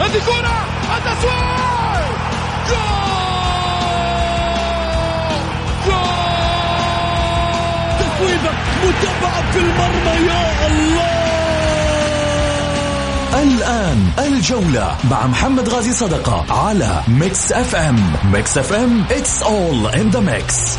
هذه كرة التسويق جول! تصويبة متابعة في المرمى يا الله! الآن الجولة مع محمد غازي صدقة على Mix FM. Mix FM it's all in the mix.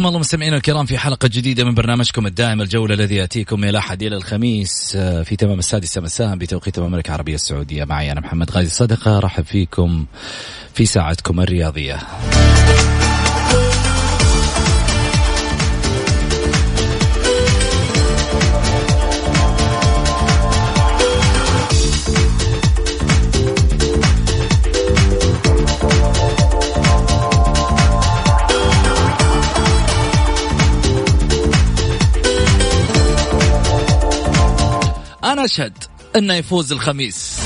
حياكم الله مستمعينا الكرام في حلقة جديدة من برنامجكم الدائم الجولة الذي يأتيكم من الأحد إلى الخميس آه، في تمام السادسة مساء بتوقيت المملكة العربية السعودية. معي أنا محمد غازي صدقة رحب فيكم في ساعتكم الرياضية. أنا أشهد أنه يفوز الخميس.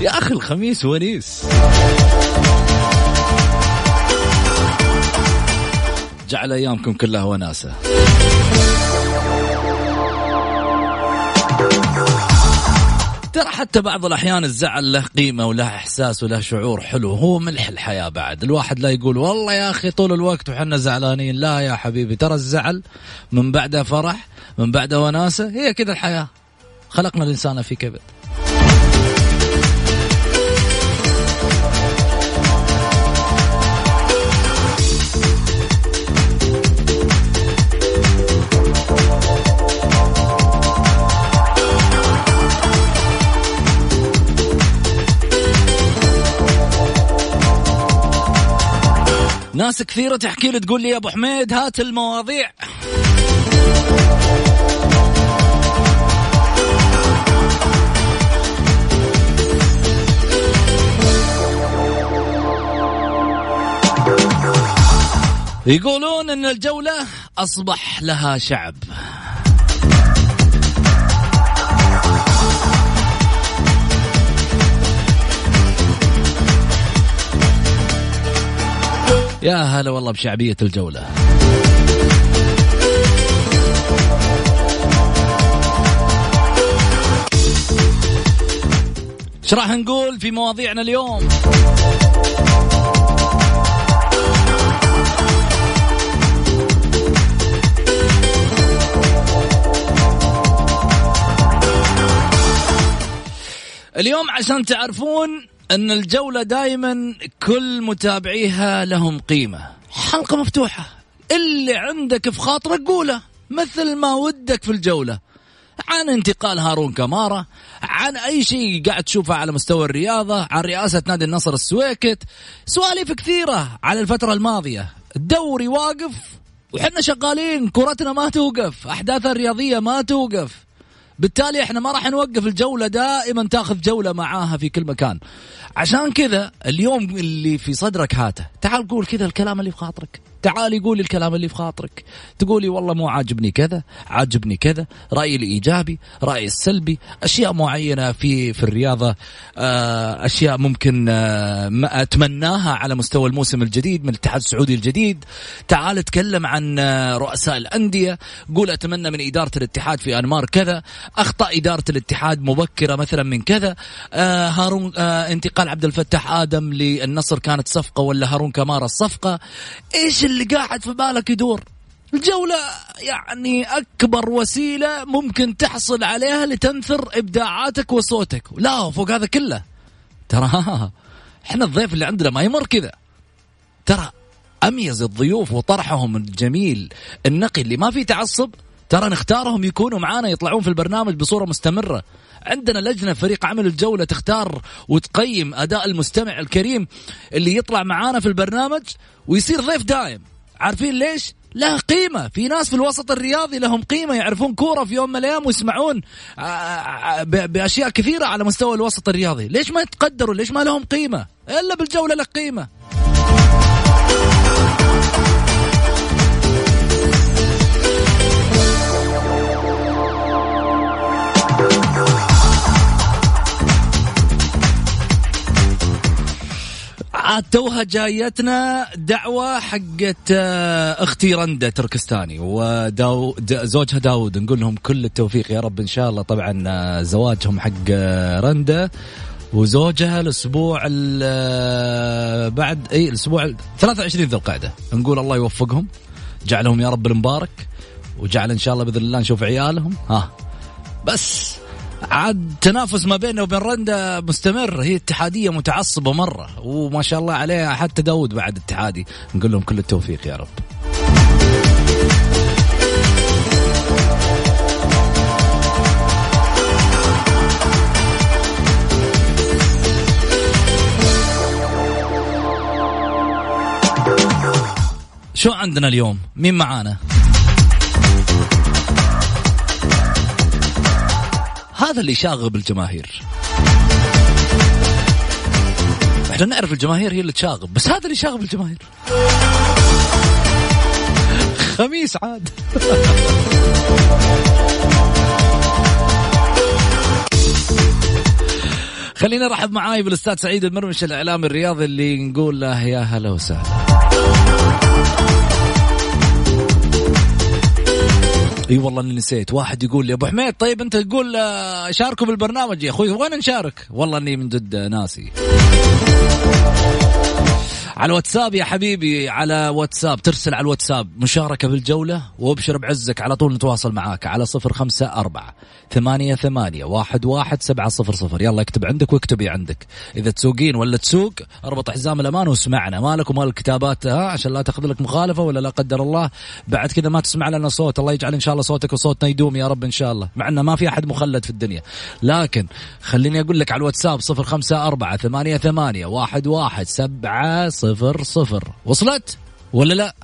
يا أخي الخميس ونيس. جعل أيامكم كلها وناسة. ترى حتى بعض الأحيان الزعل له قيمة وله إحساس وله شعور حلو هو ملح الحياة بعد. الواحد لا يقول والله يا أخي طول الوقت وحنا زعلانين. لا يا حبيبي ترى الزعل من بعده فرح من بعده وناسة هي كذا الحياة. خلقنا الإنسان في كبد. ناس كثيرة تحكي لي تقول لي يا أبو حميد هات المواضيع. يقولون إن الجولة أصبح لها شعب. يا هلا والله بشعبية الجولة. إيش راح نقول في مواضيعنا اليوم؟ اليوم عشان تعرفون أن الجولة دائما كل متابعيها لهم قيمة. حلقة مفتوحة. اللي عندك في خاطرك قوله مثل ما ودك في الجولة. عن انتقال هارون كمارة عن أي شيء قاعد تشوفه على مستوى الرياضة عن رئاسة نادي النصر السويكت. سواليف كثيرة على الفترة الماضية. الدوري واقف وحنا شغالين كرتنا ما توقف أحداثها الرياضية ما توقف. بالتالي إحنا ما راح نوقف الجولة دائما تاخذ جولة معاها في كل مكان. عشان كذا اليوم اللي في صدرك هاته. تعال قول كذا الكلام اللي في خاطرك. تعالي قولي الكلام اللي في خاطرك. تقولي والله مو عاجبني كذا عاجبني كذا رايي الإيجابي رايي السلبي أشياء معينة في في الرياضة آه، أشياء ممكن آه، أتمناها على مستوى الموسم الجديد من الاتحاد السعودي الجديد. تعال اتكلم عن آه، رؤساء الأندية. قول أتمنى من إدارة الاتحاد في أنمار كذا اخطاء إدارة الاتحاد مبكرة مثلا من كذا. هارون انتقال عبد الفتاح آدم للنصر كانت صفقة ولا هارون كمارا الصفقة إيش اللي قاعد في بالك يدور؟ الجولة يعني أكبر وسيلة ممكن تحصل عليها لتنثر إبداعاتك وصوتك. لا فوق هذا كله. ترى إحنا الضيف اللي عندنا ما يمر كذا. ترى أميز الضيوف وطرحهم الجميل النقي اللي ما فيه تعصب ترى نختارهم يكونوا معانا يطلعون في البرنامج بصورة مستمرة. عندنا لجنة فريق عمل الجولة تختار وتقيم أداء المستمع الكريم اللي يطلع معانا في البرنامج ويصير ضيف دائم عارفين ليش؟ له قيمة. في ناس في الوسط الرياضي لهم قيمة يعرفون كورة في يوم من الأيام ويسمعون آه، آه، بأشياء كثيرة على مستوى الوسط الرياضي. ليش ما يتقدروا؟ ليش ما لهم قيمة؟ إلا بالجولة لك قيمة. عاد توها جايتنا دعوة حقت آه، أختي رندة تركستاني وداود زوجها داود نقول لهم كل التوفيق يا رب إن شاء الله. طبعا آه، زواجهم حق آه، رندة وزوجها الأسبوع بعد إي الأسبوع 23 ذو القعدة. نقول الله يوفقهم جعلهم يا رب المبارك وجعل إن شاء الله بإذن الله نشوف عيالهم. ها. بس. عاد تنافس ما بينه وبين رندا مستمر. هي اتحادية متعصبة مرة وما شاء الله عليها حتى داود بعد اتحادي. نقول لهم كل التوفيق يا رب. شو عندنا اليوم؟ مين معانا؟ هذا اللي شاغب الجماهير. إحنا نعرف الجماهير هي اللي تشاغب بس هذا اللي شاغب الجماهير. خميس عاد. خلينا نرحب معاي بالأستاذ سعيد المرمش الإعلامي الرياضي اللي نقول له يا هلا وسهلا. إي والله اني نسيت. واحد يقول لي أبو حميد طيب أنت تقول آه، شاركوا بالبرنامج يا أخوي وين نشارك؟ والله أني من جد ناسي. على الواتساب يا حبيبي على واتساب ترسل على الواتساب مشاركة بالجولة وأبشر بعزك على طول نتواصل معاك على صفر خمسة أربعة ثمانية ثمانية واحد واحد سبعة صفر صفر. يلا اكتب عندك واكتبي عندك. إذا تسوقين ولا تسوق اربط حزام الأمان واسمعنا. مالك ومال الكتابات ها عشان لا تاخذ لك مخالفة ولا لا قدر الله. بعد كذا ما تسمع لنا صوت. الله يجعل إن شاء الله صوتك وصوتنا يدوم يا رب إن شاء الله مع أنه ما في أحد مخلد في الدنيا. لكن خليني أقول لك على الواتساب صفر خمسة أربعة ثمانية ثمانية واحد واحد سبعة صفر صفر. وصلت؟ ولا لا؟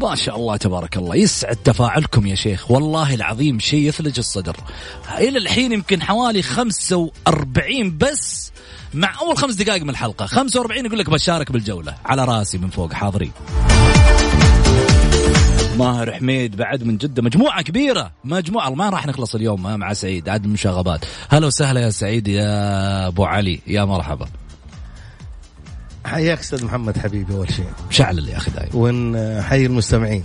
ما شاء الله تبارك الله يسعد تفاعلكم يا شيخ والله العظيم شيء يثلج الصدر. إلى الحين يمكن حوالي 45 بس مع أول خمس دقائق من الحلقة. 45 يقول لك بشارك بالجولة. على راسي من فوق حاضرين. ماهر حميد بعد من جدة. مجموعة كبيرة. مجموعة. ما راح نخلص اليوم مع سعيد. عاد المشاغبات هلا وسهلا يا سعيد يا أبو علي. يا مرحبا. حياك أستاذ محمد حبيبي أول شيء. شعل يا أخي دايما ونحيي المستمعين.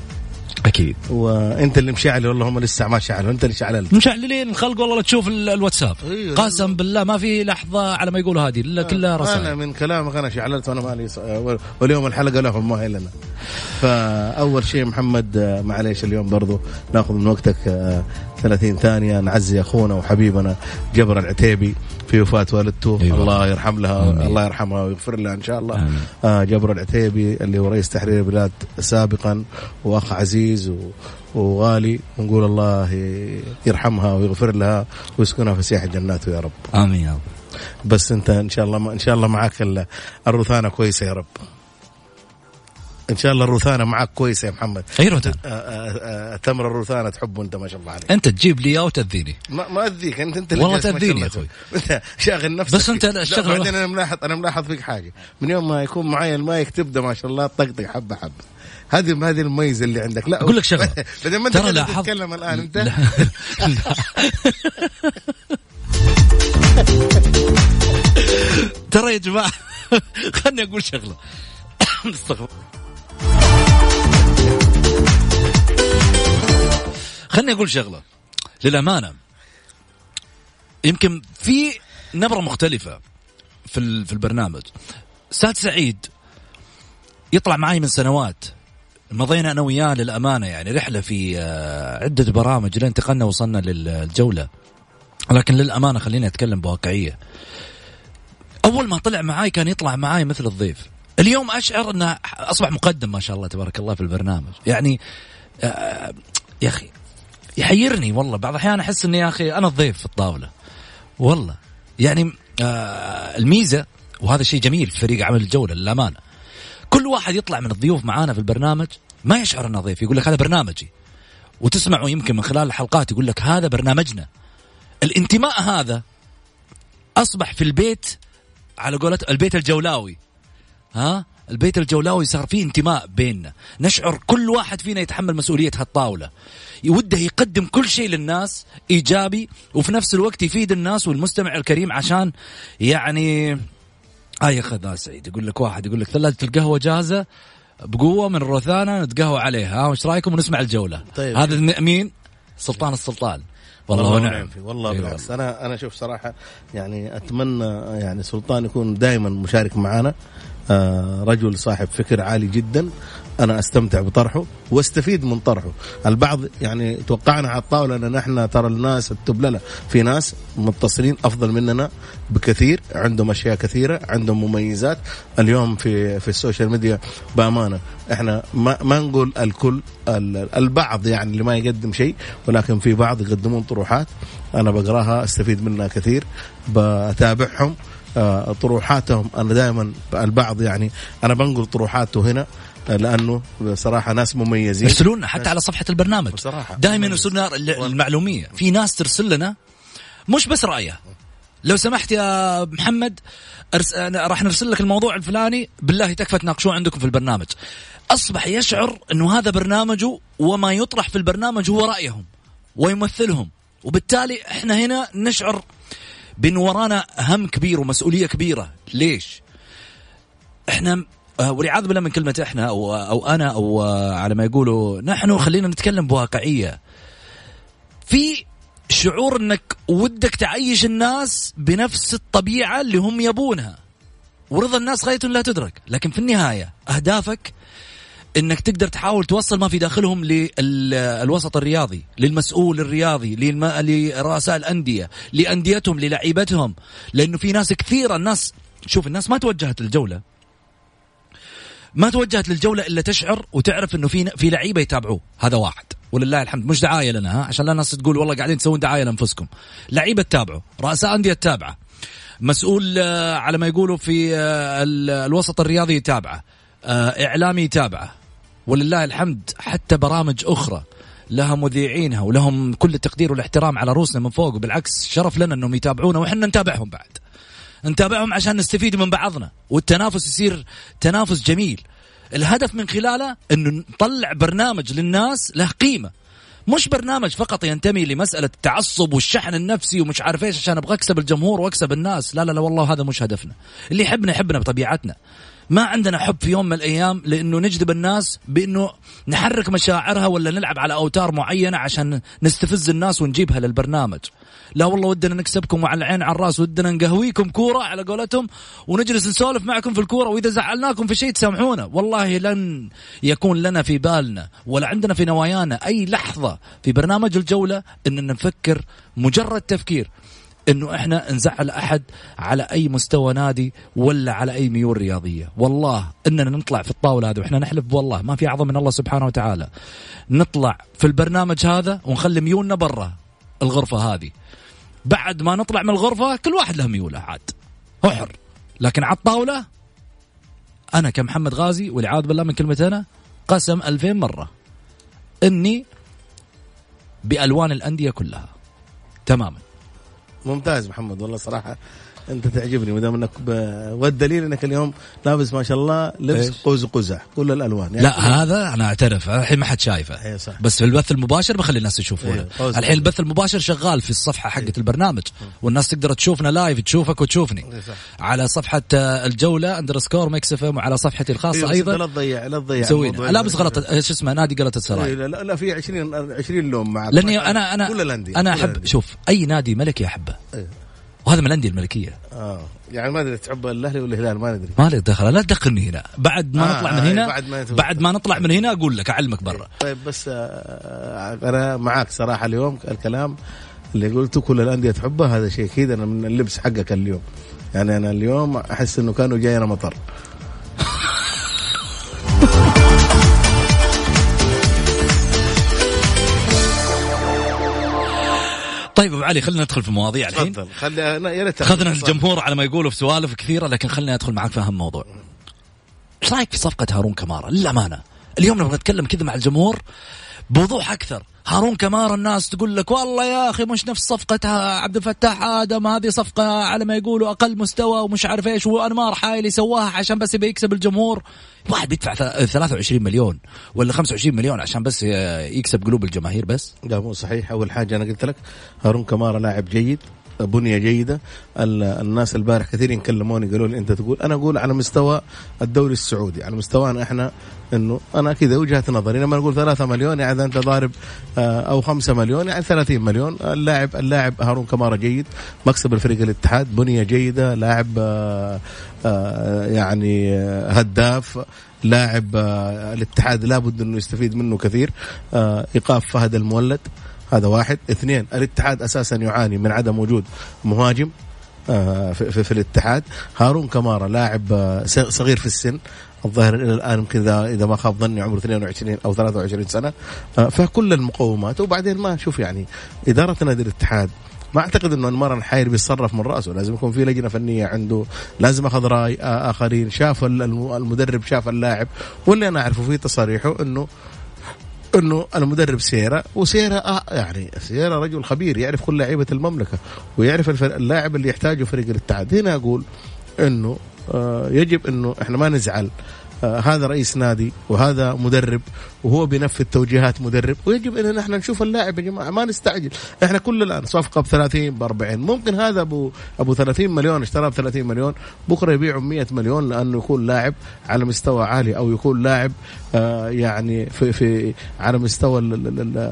أكيد. وأنت اللي مشعل والله هم لسه ما شعلوا. أنت اللي شعللت. مشعللين الخلق والله تشوف الواتساب. أيوه قسم بالله ما في لحظة على ما يقولوا هذه إلا كلها رسائل. أنا من كلامك أنا شعللت وأنا مالي واليوم الحلقة لهم ما هي لنا. فأول شيء محمد معليش اليوم برضو ناخذ من وقتك 30 ثانية نعزي أخونا وحبيبنا جبر العتيبي في وفاة والدته. أيوة. الله يرحم لها أمين. الله يرحمها ويغفر لها إن شاء الله. آه جبر العتيبي اللي هو رئيس تحرير البلاد سابقا وأخ عزيز و... وغالي ونقول الله يرحمها ويغفر لها ويسكنها في سياح جناته يا رب. آمين يا رب. بس أنت إن شاء الله إن شاء الله معاك الروثانة كويسة يا رب. إن شاء الله الروثانة معك كويسة يا محمد. أي آه، تمر الروثانة تحبه انت ما شاء الله عليك. أنت تجيب لي إياه وتأذيني. ما ما أذيك انت أنت والله الله. يا أخوي. انت شاغل نفسك. بس أنت لا، الشغلة بعدين أنا ملاحظ أنا ملاحظ فيك حاجة. من يوم ما يكون معي المايك تبدأ ما شاء الله تطقطق حبة حبة. هذه هذه الميزة اللي عندك. لا أقول لك شغلة. بدل ما أنت تتكلم الآن أنت؟ لا. ترى يا جماعة خلني أقول شغلة. استغفر خلني أقول شغلة. للأمانة يمكن في نبرة مختلفة في في البرنامج. أستاذ سعيد يطلع معي من سنوات. مضينا أنا وياه للأمانة يعني رحلة في آه، عدة برامج. لين انتقلنا وصلنا للجولة. لكن للأمانة خليني أتكلم بواقعية. أول ما طلع معاي كان يطلع معاي مثل الضيف. اليوم أشعر انه أصبح مقدم ما شاء الله تبارك الله في البرنامج. يعني آه، يا أخي يحيرني والله. بعض الأحيان أحس أني يا أخي أنا الضيف في الطاولة. والله. يعني آه، الميزة وهذا شيء جميل في فريق عمل الجولة للأمانة. كل واحد يطلع من الضيوف معانا في البرنامج ما يشعر أنه ضيف. يقول لك هذا برنامجي. وتسمعوا يمكن من خلال الحلقات يقول لك هذا برنامجنا. الانتماء هذا أصبح في البيت على قولة البيت الجولاوي. ها؟ البيت الجولاوي صار فيه انتماء بيننا نشعر كل واحد فينا يتحمل مسؤولية هالطاولة. يوده يقدم كل شيء للناس إيجابي وفي نفس الوقت يفيد الناس والمستمع الكريم عشان يعني آه يا أخي ذا سعيد يقول لك واحد يقول لك ثلاجة القهوة جاهزة بقوة من الروثانة نتقهوى عليها. ها وش رأيكم ونسمع الجولة؟ طيب. هذا مين سلطان السلطان. والله والله ونعم فيه والله إي بالعكس. أنا أنا شوف صراحة يعني أتمنى يعني سلطان يكون دائما مشارك معنا آه رجل صاحب فكر عالي جدا. أنا أستمتع بطرحه وأستفيد من طرحه. البعض يعني توقعنا على الطاولة أن نحن ترى الناس التبللة. في ناس متصلين أفضل مننا بكثير عندهم أشياء كثيرة عندهم مميزات. اليوم في في السوشيال ميديا بأمانة إحنا ما ما نقول الكل ال- البعض يعني اللي ما يقدم شيء ولكن في بعض يقدمون طروحات أنا بقراها أستفيد منها كثير بتابعهم. آه، طروحاتهم. أنا دائما البعض يعني أنا بنقل طروحاته هنا آه، لأنه صراحة ناس مميزين. يرسلون حتى على صفحة البرنامج. بصراحة. دائما يرسلون لنا المعلومية. في ناس ترسل لنا مش بس رأيه لو سمحت يا محمد أرس... أنا راح نرسل لك الموضوع الفلاني. بالله تكفى تناقشوه عندكم في البرنامج. أصبح يشعر أنه هذا برنامجه وما يطرح في البرنامج هو رأيهم ويمثلهم. وبالتالي إحنا هنا نشعر بأن ورانا هم كبير ومسؤولية كبيرة ليش؟ إحنا آه، والعياذ بالله من كلمة إحنا أو أو أنا أو آه، على ما يقولوا نحن خلينا نتكلم بواقعية. في شعور إنك ودك تعيش الناس بنفس الطبيعة اللي هم يبونها. ورضا الناس غاية لا تدرك، لكن في النهاية أهدافك إنك تقدر تحاول توصل ما في داخلهم للوسط الرياضي، للمسؤول الرياضي،. لرؤساء الأندية، لأنديتهم، للعيبتهم، لأنه في ناس كثيرة الناس شوف الناس ما توجهت للجولة. ما توجهت للجولة إلا تشعر وتعرف إنه في في لعيبة يتابعوه. هذا واحد. ولله الحمد. مش دعاية لنا ها؟ عشان لا الناس تقول والله قاعدين تسوون دعاية لأنفسكم. لعيبة تتابعه رؤساء أندية تتابعه. مسؤول آه، على ما يقولوا في آه، ال- الوسط الرياضي يتابعه. آه، إعلامي يتابعه. ولله الحمد حتى برامج أخرى لها مذيعينها ولهم كل التقدير والاحترام على روسنا من فوق وبالعكس شرف لنا إنهم يتابعونا وإحنا نتابعهم بعد نتابعهم عشان نستفيد من بعضنا والتنافس يصير تنافس جميل الهدف من خلاله إنه نطلع برنامج للناس له قيمة مش برنامج فقط ينتمي لمسألة التعصب والشحن النفسي ومش عارف إيش عشان أبغى أكسب الجمهور وأكسب الناس، لا لا لا والله هذا مش هدفنا. اللي يحبنا يحبنا بطبيعتنا. ما عندنا حب في يوم من الأيام لأنه نجذب الناس بأنه نحرك مشاعرها ولا نلعب على أوتار معينة عشان نستفز الناس ونجيبها للبرنامج. لا والله ودنا نكسبكم وعلى العين على الرأس ودنا نقهويكم كورة على قولتهم ونجلس نسولف معكم في الكورة وإذا زعلناكم في شيء تسامحونا والله لن يكون لنا في بالنا ولا عندنا في نوايانا أي لحظة في برنامج الجولة ان نفكر مجرد تفكير إنه إحنا نزعل أحد على أي مستوى نادي ولا على أي ميول رياضية، والله إننا نطلع في الطاولة هذه وإحنا نحلف بالله ما في أعظم من الله سبحانه وتعالى. نطلع في البرنامج هذا ونخلي ميولنا برا الغرفة هذه. بعد ما نطلع من الغرفة كل واحد له ميوله عاد. هو حر. لكن على الطاولة أنا كمحمد غازي والعياذ بالله من كلمه أنا قسم ألفين مرة إني بألوان الأندية كلها تماما ممتاز محمد والله صراحة أنت تعجبني ما دام إنك ب... والدليل إنك اليوم لابس ما شاء الله لبس إيش؟ قوس قزح كل الألوان يعني لا هذا أنا اعترف الحين ما حد شايفه إيه صح. بس في البث المباشر بخلي الناس يشوفونه إيه، الحين البث المباشر شغال في الصفحة حقت البرنامج والناس تقدر تشوفنا live تشوفك وتشوفني إيه صح. على صفحة آه، الجولة underscore Mix FM وعلى صفحتي إيه، الخاصه أيضا لا تضيع لا تضيع الموضوع. لابس غلط آه، شو اسمه نادي قلطة إيه، لا لا, لا في 20 20 لون معك لأني أنا أنا كل أنا كل أحب. شوف أي نادي ملكي احبه إيه. وهذا من الأندية الملكية. آه. يعني ما أدري تحب الأهلي ولا الهلال؟ ما ندري ما لي دخل لا تدخلني هنا. بعد ما آه، نطلع من آه، هنا بعد ما. بعد ما نطلع من هنا أقول لك أعلمك برا. طيب بس آه أنا معك صراحة اليوم الكلام اللي قلته كل الأندية تحبه هذا شيء أكيد أنا من اللبس حقك اليوم. يعني أنا اليوم أحس إنه كانوا جاينا مطر. طيب أبو علي خلينا ندخل في مواضيع الحين تفضل خلي أنا يا ريت اخذنا الجمهور على ما يقولوا في سوالف كثيرة لكن خليني ادخل معك في أهم موضوع. إيش رأيك في صفقة هارون كمارا؟ للأمانة اليوم نبغى نتكلم كذا مع الجمهور بوضوح أكثر. هارون كمارا الناس تقول لك والله يا أخي مش نفس صفقه عبد الفتاح آدم هذه صفقة على ما يقولوا أقل مستوى ومش عارف إيش وأنمار حايلي سواها عشان بس يبي يكسب الجمهور. واحد بيدفع ث- 23 مليون ولا 25 مليون عشان بس ي- يكسب قلوب الجماهير بس. لا مو صحيح أول حاجة أنا قلت لك هارون كمارا لاعب جيد بنية جيدة. ال- الناس البارح كثيرين كلموني قالوا لي أنت تقول أنا أقول على مستوى الدوري السعودي على مستوانا إحنا إنه أنا كذا وجهة نظري. لما نقول 3 مليون يعني أنت ضارب آه، أو 5 مليون يعني 30 مليون. اللاعب اللاعب هارون كمارا جيد مكسب الفريق الاتحاد بنية جيدة لاعب آه، آه، يعني هداف لاعب الاتحاد لابد إنه يستفيد منه كثير إيقاف فهد المولد. هذا واحد. اثنين الاتحاد أساسا يعاني من عدم وجود مهاجم آه، في, في, الاتحاد. هارون كمارا لاعب آه، صغير في السن الظاهر إلى الآن يمكن إذا إذا ما خاب ظني عمره 22 أو 23 سنة. آه، فكل المقومات. وبعدين ما شوف يعني إدارة نادي الاتحاد ما أعتقد إنه أنمار الحاير بيتصرف من رأسه. لازم يكون في لجنة فنية عنده لازم أخذ رأي آخرين. شاف ال- الم- المدرب شاف اللاعب. واللي أنا أعرفه في تصاريحه إنه انه المدرب سيرا وسيرا آه يعني سيرا رجل خبير يعرف كل لعيبة المملكة ويعرف اللاعب اللي يحتاجه فريق الاتحاد. هنا أقول إنه آه يجب إنه إحنا ما نزعل آه هذا رئيس نادي وهذا مدرب وهو بينفذ توجيهات مدرب. ويجب ان إحنا نشوف اللاعب يا جماعة ما نستعجل. إحنا كل الآن صفقة ب 30 ب 40 ممكن هذا ابو أبو 30 مليون اشتراه ب 30 مليون بكرة يبيعه ب 100 مليون لأنه يكون لاعب على مستوى عالي أو يكون لاعب آه يعني في في على مستوى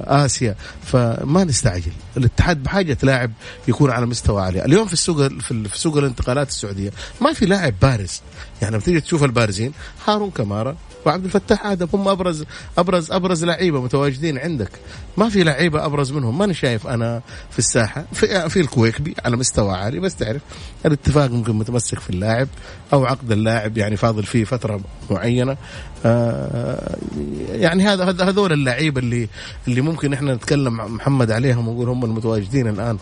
آسيا. فما نستعجل. الاتحاد بحاجة لاعب يكون على مستوى عالي. اليوم في السوق في ال- في سوق الانتقالات السعودية ما في لاعب بارز يعني لما تيجي تشوف البارزين هارون كمارا وعبد الفتاح آدم هم ابرز ابرز أبرز لعيبة متواجدين عندك. ما في لعيبة أبرز منهم. ماني شايف أنا في الساحة في في الكويكبي على مستوى عالي بس تعرف الاتفاق ممكن متمسك في اللاعب أو عقد اللاعب يعني فاضل فيه فترة معينة. آه يعني هذا هذول اللعيبة اللي اللي ممكن إحنا نتكلم محمد عليهم ونقول هم المتواجدين الآن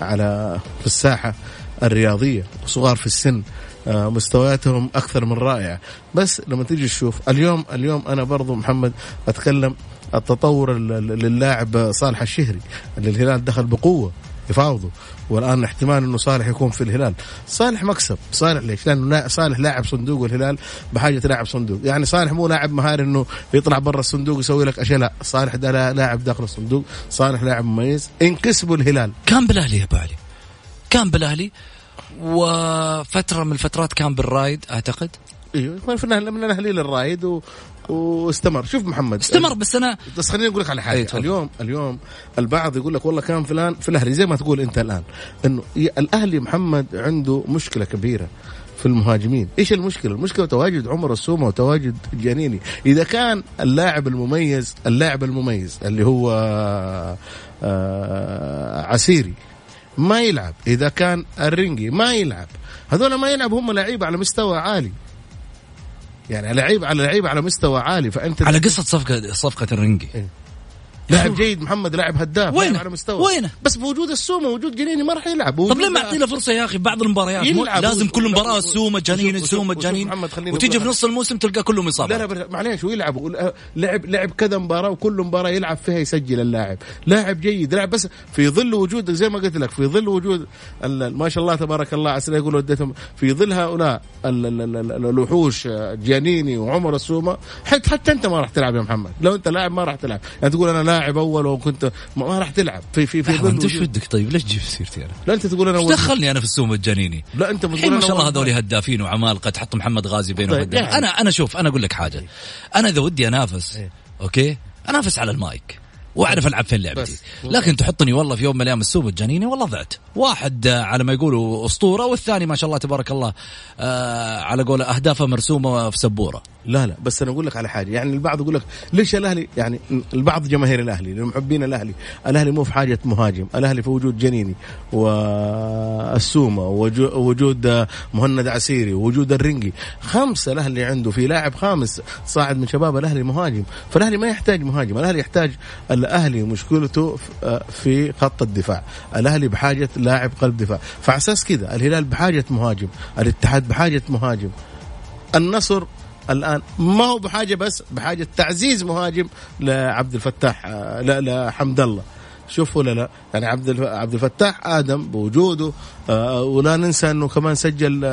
على في الساحة الرياضية وصغار في السن. مستوياتهم أكثر من رائعة. بس لما تيجي تشوف اليوم اليوم أنا برضو محمد أتكلم التطور ال- ال- للاعب صالح الشهري اللي الهلال دخل بقوة يفاوضوا والآن احتمال إنه صالح يكون في الهلال. صالح مكسب. صالح ليش؟ لأنه لا- صالح لاعب صندوق والهلال بحاجة لاعب صندوق. يعني صالح مو لاعب مهاري إنه يطلع برا الصندوق يسوي لك أشياء. لا صالح ده لا- لاعب داخل الصندوق. صالح لاعب مميز. إن كسبوا الهلال. كان بالأهلي يا أبو علي. كان بالأهلي. وفترة من الفترات كان بالرايد أعتقد. أيوه من الاهلي للرايد و... واستمر. شوف محمد. استمر بس أنا بس خليني أقول لك على حاجة. أي تفضل. اليوم اليوم البعض يقول لك والله كان فلان في الاهلي زي ما تقول أنت الآن إنه الأهلي محمد عنده مشكلة كبيرة في المهاجمين. إيش المشكلة؟ المشكلة تواجد عمر السومه وتواجد جانيني إذا كان اللاعب المميز اللاعب المميز اللي هو آه عسيري ما يلعب. إذا كان الرنجي ما يلعب. هذول ما يلعب هم لعيبه على مستوى عالي. يعني لعيب على لعيب على مستوى عالي فأنت على قصة صفقه صفقة الرنجي إيه. لاعب جيد محمد لاعب هداف وينه؟ على مستوى. وينه؟ بس بوجود السومة وجود جنيني ما راح يلعب. طب ليه ما أعطينا فرصة يا أخي بعض المباريات. لازم كل مباراة السومه جنين وشوف- السومه جنين وتيجي في نص الموسم تلقى كلهم لا اصابات لا بس- معليش هو يلعب. يقول- آه، لعب لعب كذا مباراة وكل مباراة يلعب فيها يسجل اللاعب. لاعب جيد لاعب بس في ظل وجود زي ما قلت لك في ظل وجود ما شاء الله تبارك الله عسى يقول وديتهم في ظل هؤلاء ال- ال- ال- ال- الوحوش آه، جيانيني وعمر السومة حتى حتى أنت ما راح تلعب يا محمد. لو أنت لاعب ما راح تلعب. يعني تقول أنا لاعب أول وكنت ما راح تلعب في في في أنت إيش ودك طيب ليش تجيب سيرتي أنا؟ لا أنت تقول أنا إيش دخلني أنا في السومه الجنيني؟ لا أنت بتقول ما شاء الله هذول هدافين وعمالقه تحط محمد غازي بينهم طيب،. يعني. أنا أنا شوف أنا أقول لك حاجة أنا إذا ودي أنافس إيه. okay أنافس على المايك وأعرف ألعب فين لعبتي. لكن تحطني والله في يوم من الأيام السوم الجنيني والله ضعت واحد آه، على ما يقولوا أسطورة والثاني ما شاء الله تبارك الله آه على قول أهدافه مرسومة في سبورة لا لا بس أنا أقول لك على حاجة. يعني البعض يقول لك ليش الأهلي؟ يعني البعض جماهير الأهلي لمحبين الأهلي. الأهلي مو في حاجة مهاجم. الأهلي في وجود جنيني والسومة ووجو- ووجود مهند عسيري ووجود الرنجي خمسه الأهلي عنده في لاعب خامس صاعد من شباب الأهلي مهاجم. فالأهلي ما يحتاج مهاجم. الأهلي يحتاج الأهلي مشكلته في خط الدفاع. الأهلي بحاجة لاعب قلب دفاع. فعلى أساس كذا الهلال بحاجة مهاجم. الاتحاد بحاجة مهاجم. النصر الآن. ما هو بحاجة بس بحاجة تعزيز مهاجم لعبد الفتاح آه، لا لحمد الله. شوف ولا لا. يعني عبد عبد الفتاح آدم بوجوده آه، ولا ننسى إنه كمان سجل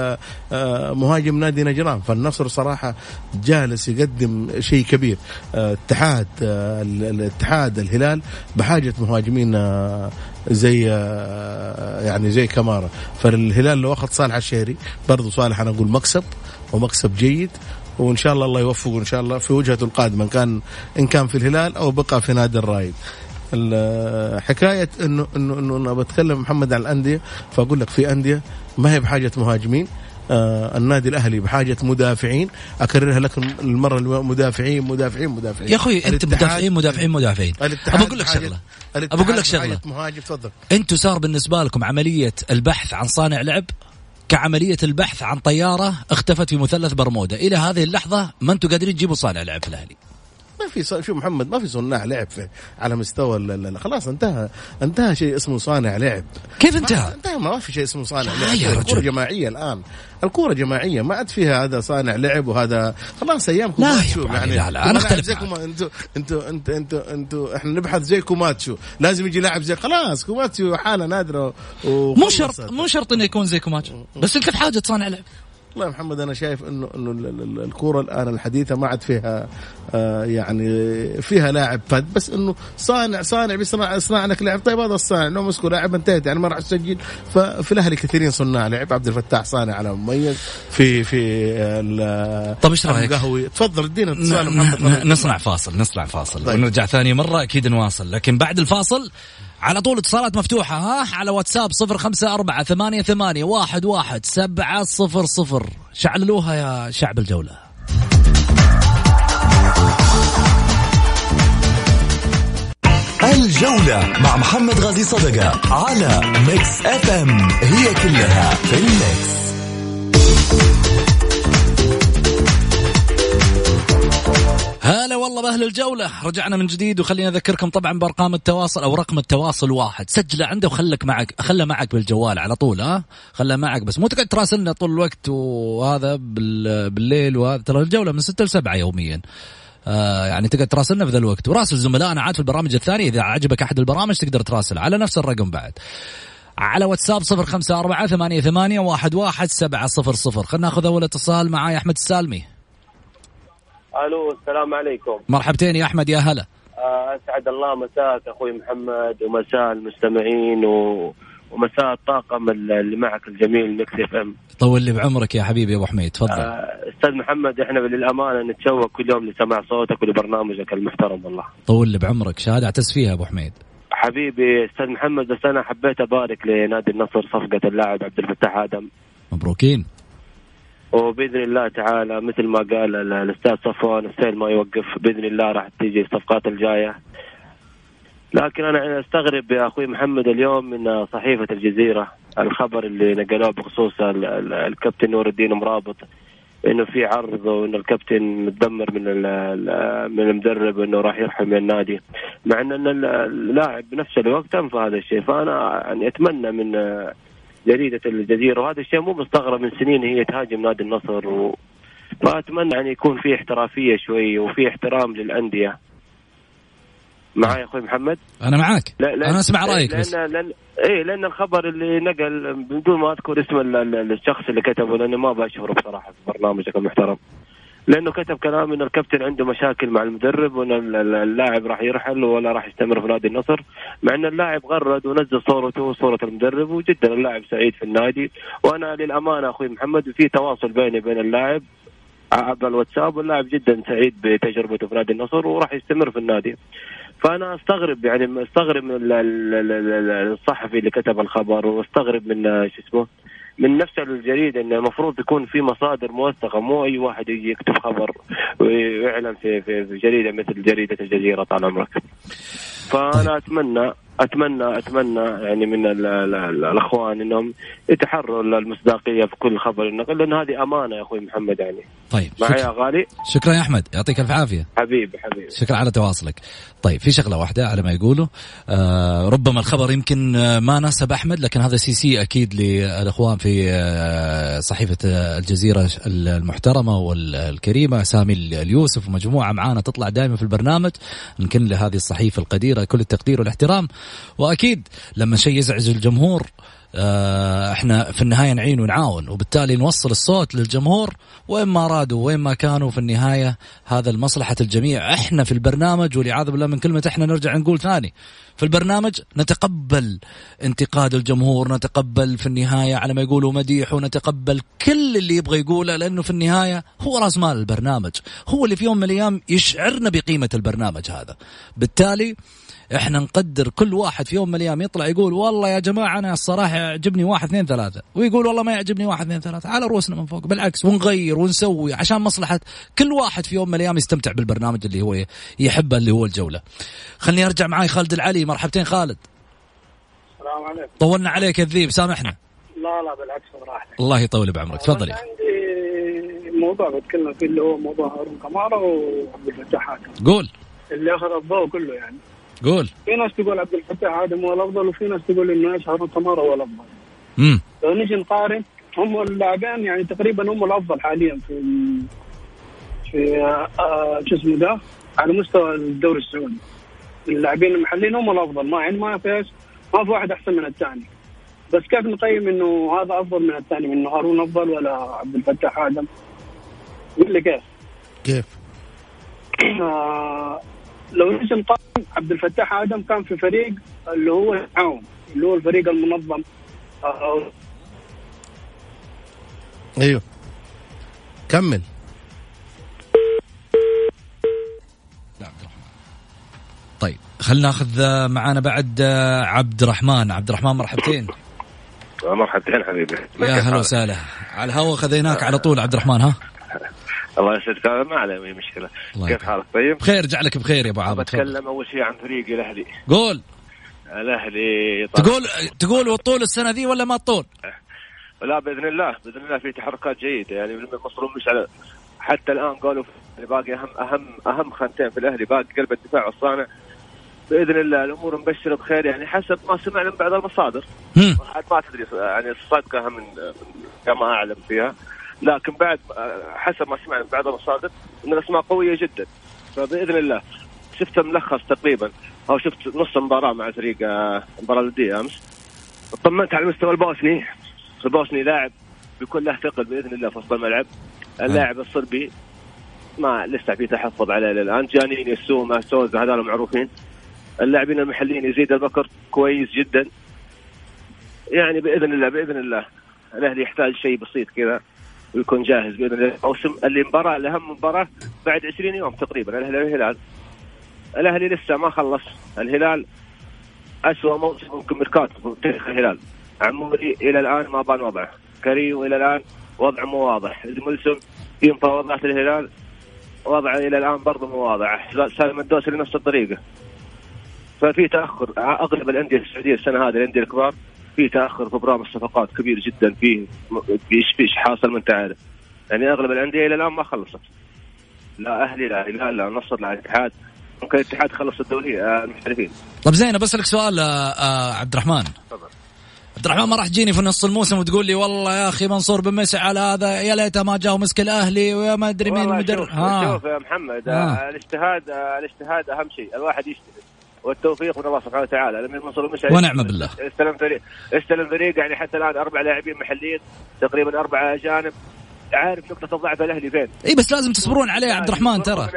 آه، مهاجم نادي نجران. فالنصر صراحة جالس يقدم شيء كبير. اتحاد ال- الاتحاد الهلال بحاجة مهاجمين زي يعني زي كمارا. فالهلال لو أخذ صالح الشهري برضو صالح أنا أقول مكسب ومكسب جيد. وإن شاء الله الله يوفقه إن شاء الله في وجهته القادمة إن كان إن كان في الهلال أو بقى في نادي الرايد ال- حكاية انه انه إنه أنا بتكلم محمد عن الأندية فأقول لك في أندية ما هي بحاجة مهاجمين آه النادي الأهلي بحاجة مدافعين أكررها لكم المرة مدافعين مدافعين مدافعين. يا أخوي أنت مدافعين مدافعين مدافعين. ابى أقول لك شغلة. ابى أقول لك شغلة. مهاجم تفضل. أنتم صار بالنسبة لكم عملية البحث عن صانع لعب؟ كعملية البحث عن طيارة اختفت في مثلث برمودا. إلى هذه اللحظة ما أنتم قادرين تجيبوا صانع لعب في الأهلي؟ ما في شوف محمد ما في صناع لعب في على مستوى ال- خلاص انتهى انتهى شيء اسمه صانع لعب. كيف انتهى؟ انتهى ما في شيء اسمه صانع لا لعب. يا الكورة. جماعية الآن. الكورة جماعية ما عاد فيها هذا صانع لعب وهذا خلاص أيامكم لا يعني لا، لا، لاعب أختلف زي أنتوا أنتوا أنتوا أنتوا أنتوا إحنا نبحث زي كوماتشو لازم يجي لاعب زي خلاص كوماتشو حالة نادرة مو. شرط مو شرط إنه يكون زي كوماتش بس انت في حاجة صانع لعب. والله يا محمد أنا شايف انه إنه ال- ال- ال- الكورة الآن الحديثة ما عاد فيها آه يعني فيها لاعب فد بس إنه صانع صانع بيصنع يصنع لك لاعب. طيب هذا الصانع لو مسكوا لاعب انتهت يعني ما راح تسجل. ففي الأهلي كثيرين صناع لعب. عبد الفتاح صانع على مميز. في في طب إيش رأيك؟ القهوي تفضل ادينا اتصال محمد. نصنع فاصل نصنع فاصل. طيب. ونرجع ثاني مرة أكيد نواصل. لكن بعد الفاصل على طول اتصالات مفتوحة ها؟ على واتساب صفر خمسة أربعة ثمانية ثمانية واحد واحد سبعة صفر صفر. شعللوها يا شعب الجولة. الجولة مع محمد غازي صدقة على Mix FM هي كلها في ال mix هلا والله بأهل الجولة. رجعنا من جديد وخلينا أذكركم طبعا بأرقام التواصل أو رقم التواصل واحد. سجله عنده وخلك معك خله معك بالجوال على طول ها؟ خله معك بس مو تقعد تراسلنا طول الوقت وهذا بال... بالليل وهذا. ترى الجولة من 6 ل 7 يوميا. آه يعني تقدر تراسلنا في ذا الوقت. وراسل زملائنا عاد في البرامج الثانية. إذا عجبك أحد البرامج تقدر تراسل. على نفس الرقم بعد. على واتساب صفر خمسة أربعة ثمانية ثمانية واحد واحد سبعة صفر صفر. خلنا ناخذ أول اتصال معاي أحمد السالمي. ألو السلام عليكم. مرحبتين يا أحمد يا هلا. آه، أسعد الله مساك أخوي محمد ومساء المستمعين و... ومساء الطاقم اللي معك الجميل Mix FM. طول لي بعمرك يا حبيبي يا أبو حميد تفضل. آه، أستاذ محمد إحنا للأمانة نتشوق كل يوم لسماع صوتك ولبرنامجك المحترم والله. طول لي بعمرك شهادة اعتز فيها أبو حميد. حبيبي أستاذ محمد بس أنا حبيت أبارك لنادي النصر صفقة اللاعب عبد الفتاح آدم. مبروكين. وبإذن الله تعالى مثل ما قال ال- الأستاذ صفوان السيل ما يوقف بإذن الله راح تيجي الصفقات الجاية. لكن أنا أستغرب يا أخوي محمد اليوم من صحيفة الجزيرة الخبر اللي نقلوه بخصوص ال- ال- الكابتن نور الدين مرابط إنه في عرض وإنه الكابتن متدمر من من المدرب إنه راح يرحل من النادي. مع إن اللاعب بنفس الوقت أنفى هذا الشيء فأنا يعني أتمنى من جريدة الجزيرة. وهذا الشيء مو مستغرب من سنين هي تهاجم نادي النصر و فأتمنى أن يكون في احترافية شوي وفي احترام للأندية. معي أخوي محمد؟ أنا معاك. لا لا أنا أسمع رأيك لأن بس. لأن إيه لأن الخبر اللي نقل بدون ما أذكر اسم الشخص اللي كتبه لأني ما بشهره بصراحة في برنامجك المحترم. لأنه كتب كلام ان الكابتن عنده مشاكل مع المدرب وان اللاعب راح يرحل ولا راح يستمر في نادي النصر مع إن اللاعب غرد ونزل صورته وصورة المدرب وجدا اللاعب سعيد في النادي. وأنا للأمانة أخوي محمد في تواصل بيني وبين اللاعب عبر الواتساب واللاعب جدا سعيد بتجربته في نادي النصر وراح يستمر في النادي. فأنا أستغرب يعني أستغرب من الصحفي اللي كتب الخبر وأستغرب من شو اسمه من نفس الجريده إنه المفروض يكون في مصادر موثقة مو أي واحد يجي يكتب خبر ويعلن في في, جريدة مثل جريدة الجزيرة طال عمرك. فانا اتمنى أتمنى أتمنى يعني من ال ال ال الأخوان إنهم يتحروا المصداقية في كل خبر النقل لأن هذه أمانة يا أخوي محمد يعني. طيب معي يا غالي؟ شكرا يا أحمد يعطيك الف عافية. حبيبي حبيبي. شكرا على تواصلك. طيب في شغلة واحدة على ما يقولوا. آه ربما الخبر يمكن آه، ما ناسب أحمد لكن هذا سي سي أكيد للأخوان في آه صحيفة الجزيرة المحترمة والكريمة سامي اليوسف ومجموعة معانا تطلع دائما في البرنامج. نكن لهذه الصحيفة القديرة كل التقدير والاحترام. وأكيد لما شيء يزعج الجمهور آه، إحنا في النهاية نعين ونعاون وبالتالي نوصل الصوت للجمهور وين ما ارادوا وين ما كانوا في النهاية هذا لمصلحة الجميع. إحنا في البرنامج والعياذ بالله من كلمة إحنا نرجع نقول ثاني. في البرنامج نتقبل انتقاد الجمهور نتقبل في النهاية على ما يقولوا مديح ونتقبل كل اللي يبغى يقوله لأنه في النهاية هو راس مال البرنامج. هو اللي في يوم من الأيام يشعرنا بقيمة البرنامج هذا. بالتالي إحنا نقدر كل واحد في يوم من الأيام يطلع يقول والله يا جماعة أنا الصراحة يعجبني واحد اثنين ثلاثة ويقول والله ما يعجبني واحد اثنين ثلاثة على رؤوسنا من فوق بالعكس ونغير ونسوي عشان مصلحة كل واحد في يوم من الأيام يستمتع بالبرنامج اللي هو يحبه اللي هو الجولة. خليني أرجع معاي خالد العلي مرحبتين خالد. السلام عليكم. طولنا عليك يا الذيب سامحنا. لا لا بالعكس براحتك. الله يطول بعمرك تفضلي. عندي موضوع بتكلم فيه اللي هو موضوع هارون كمارا وعبد الفتاح حاتم. قول. اللي أخذ الضوء كله يعني. قول. في ناس تقول عبد الفتاح آدم هو الأفضل وفي ناس تقول إنه إيش هارون تمارا هو الأفضل. امم لو نجي نقارن هم اللاعبين يعني تقريبا هم الأفضل حاليا في في آه شو اسمه ده على مستوى الدوري السعودي. اللاعبين المحليين هم الأفضل. ما يعني ما في ما في واحد أحسن من الثاني. بس كيف نقيم إنه هذا أفضل من الثاني من هارون أفضل ولا عبد الفتاح آدم؟ قول لي كيف. كيف؟ آه لو نجي نقارن عبد الفتاح آدم كان في فريق اللي هو التعاون اللي هو الفريق المنظم. أيوه. كمل. طيب خلينا ناخذ معانا بعد عبد الرحمن. عبد الرحمن مرحبتين. مرحبتين حبيبي. يا هلا وسهلا. على الهواء خذيناك على طول عبد الرحمن ها؟ الله يسعدك. ما عليه أي مشكلة. كيف حالك؟ طيب؟ بخير جعلك بخير يا أبو عابد بتكلم أول شيء عن فريقي الأهلي. قول. الأهلي تقول تقول والطول السنة ذي ولا ما الطول؟ لا بإذن الله بإذن الله في تحركات جيدة. يعني المصروف مش على حتى الآن قالوا باقي اهم اهم أهم خانتين في الأهلي باقي قلب الدفاع والصانع. بإذن الله الأمور مبشرة بخير. يعني حسب ما سمعنا من بعض المصادر. ما تدري يعني الصدقه من كما أعلم فيها. لكن بعد حسب ما سمعنا بعض المصادر إن الأسماء قوية جدا. فبإذن الله شفت ملخص تقريبا أو شفت نص المباراه مع فريق آه، المباراة الوديه أمس. اطمنت على المستوى البوسني. البوسني لاعب بيكون له ثقل بإذن الله في وسط الملعب. اللاعب الصربي ما لسه في تحفظ عليه الان جانيني السوما سوزا هذول معروفين. اللاعبين المحليين يزيد البكر كويس جدا. يعني بإذن الله بإذن الله الأهلي يحتاج شيء بسيط كذا. ويكون جاهز بإذن الله. الموسم اللي مباراه الأهم مباراة بعد 20 يوم تقريبا. الأهلي والهلال. الأهلي لسه ما خلص. الهلال اسوء موسم ممكن ميركاتو في تاريخ الهلال. عموري إلى الآن ما بان وضعه. كريم إلى الآن وضعه مو واضح. الملسم في مفاوضات الهلال. وضعه إلى الآن برضه مو واضح. سالم الدوسري نفس الطريقة. ففي تأخر. أغلب الأندية السعودية السنة هذه الأندية الكبار في تأخر في برامج الصفقات كبير جدا فيه إيش فيش حاصل ما أنت عارف. يعني أغلب الأندية إلى الآن ما خلصت. لا أهلي لا هلال لا نصر لا اتحاد ممكن الاتحاد خلص الدوري آه، المحترفين. طب زين بسالك سؤال آه، آه، عبد الرحمن. تفضل. عبد الرحمن ما راح تجيني في نص الموسم وتقول لي والله يا أخي منصور بن مسعى هذا يا ليته ما جاء ومسك الأهلي ويا ما أدري مين المدرب شوف, شوف يا محمد آه. الاجتهاد الاجتهاد أهم شيء. الواحد والتوفيق من الله سبحانه وتعالى. لما منصور المشعل ونعم بالله. استلم فريق استلم فريق يعني حتى الآن أربع لاعبين محليين تقريبا أربع أجانب. عارف نقطة الضعف الأهلي فين؟ إي بس لازم تصبرون عليه يا عبد الرحمن ترى.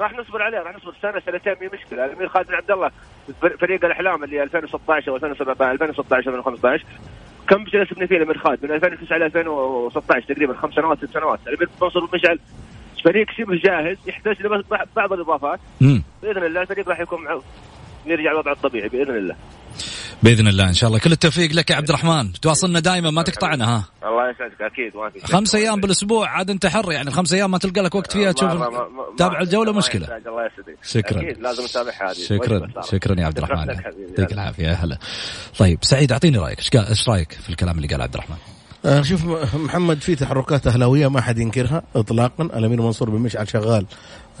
راح نصبر عليه راح نصبر. سنه سنتين مي مشكلة. الأمير خالد بن عبد الله فريق الأحلام اللي 2016 أو 2017 2016 2015 كم جلسنا فيه الأمير خالد من 2009 ل 2016 تقريبا خمس سنوات ست سنوات. الأمير منصور المشعل فريق شبه جاهز يحتاج بعض الإضافات. مم. بإذن الله الفريق راح يكون معه. يرجع وضعه الطبيعي بإذن الله. بإذن الله إن شاء الله. كل التوفيق لك يا عبد الرحمن. تواصلنا دائما ما تقطعنا ها. الله يسعدك أكيد ما في. خمس أيام بالأسبوع عاد أنت حر يعني. الخمس أيام ما تلقى لك وقت فيها تشوف تابع الجولة مشكلة. الله يسعدك. شكراً. أكيد لازم نتابعها هذه. شكرا. شكرا يا عبد الرحمن. يعطيك العافية هلا طيب سعيد أعطيني رأيك. إيش قال- رأيك في الكلام اللي قاله عبد الرحمن؟ شوف م- محمد في تحركات أهلاوية ما حد ينكرها اطلاقا. الأمير منصور بن مشعل شغال. آه،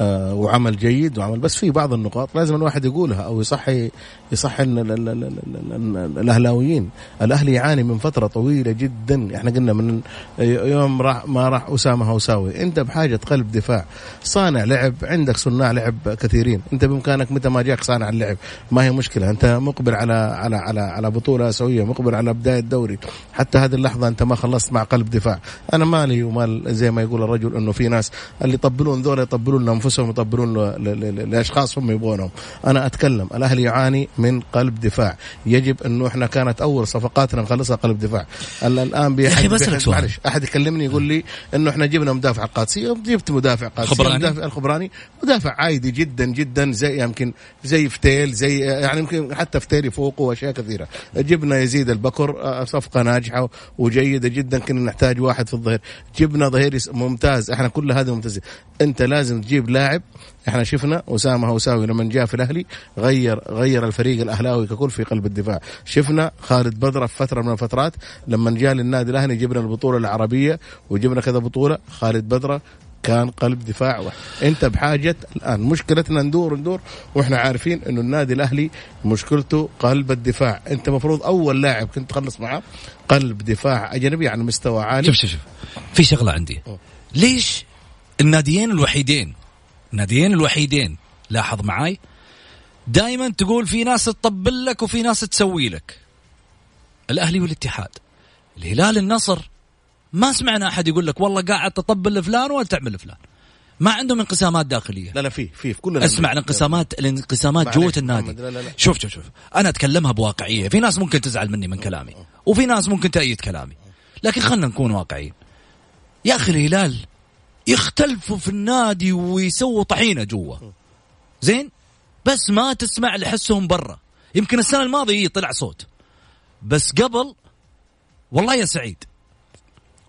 وعمل جيد وعمل بس في بعض النقاط لازم الواحد يقولها أو يصحي يصحي ال- ال- ال- ال- ال- ال- الأهلاويين. الأهلي يعاني من فترة طويلة جدا. إحنا قلنا من يوم راح ما راح أسامة هوساوي. أنت بحاجة قلب دفاع. صانع لعب عندك صناع لعب كثيرين. أنت بإمكانك متى ما جاك صانع اللعب. ما هي مشكلة. أنت مقبل على على على على بطولة اسيويه مقبل على بداية دوري حتى هذه اللحظة أنت ما خلصت مع قلب دفاع. أنا مالي ومال زي ما يقول الرجل إنه في ناس اللي يطبلون ذولا يطبلون لأنفسهم يطبلون لاشخاص هم يبغونهم. أنا أتكلم الاهلي يعاني من قلب دفاع. يجب انه إحنا كانت أول صفقاتنا نخلصها قلب دفاع. ال- الآن بيحد-. معلش أحد يكلمني يقول لي إنه إحنا جبنا مدافع قادسي. جبت مدافع قادسي خبراني. مدافع الخبراني. مدافع عادي جدا جدا زي يمكن زي فتيل زي يعني يمكن حتى فتيل يفوقه وأشياء كثيرة. جبنا يزيد البكر آه، صفقة ناجحة وجيدة جدا كنا نحتاج واحد في الظهير. جبنا ظهير ممتاز. إحنا كل هذا ممتاز. أنت لازم تجيب لاعب. إحنا شفنا أسامة هوساوي لما جاء في الأهلي غير غير الفريق الأهلاوي ككل في قلب الدفاع. شفنا خالد بدره في فترة من الفترات لما جاء للنادي الأهلي جبنا البطولة العربية وجبنا كذا بطولة. خالد بدره كان قلب دفاع. واحد. أنت بحاجة الآن. مشكلتنا ندور ندور وإحنا عارفين إنه النادي الأهلي مشكلته قلب الدفاع. أنت مفروض أول لاعب كنت تخلص معاه قلب دفاع أجنبي على مستوى عالي. شوف شوف شوف. في شغلة عندي. ليش الناديين الوحيدين الناديين الوحيدين. لاحظ معاي. دائما تقول في ناس تطبل لك وفي ناس تسوي لك. الأهلي والاتحاد. الهلال النصر. ما سمعنا أحد يقول لك والله قاعد تطبل لفلان ولا تعمل لفلان. ما عندهم انقسامات داخلية. لا لا في في في كل اسمع الانقسامات الانقسامات جوة النادي. لا لا لا. شوف شوف شوف. أنا أتكلمها بواقعية. في ناس ممكن تزعل مني من كلامي. وفي ناس ممكن تأيد كلامي. لكن خلينا نكون واقعيين. يا أخي الهلال يختلفوا في النادي ويسووا طحينة جوا. زين؟ بس ما تسمع لحسهم برا. يمكن السنة الماضية طلع صوت. بس قبل والله يا سعيد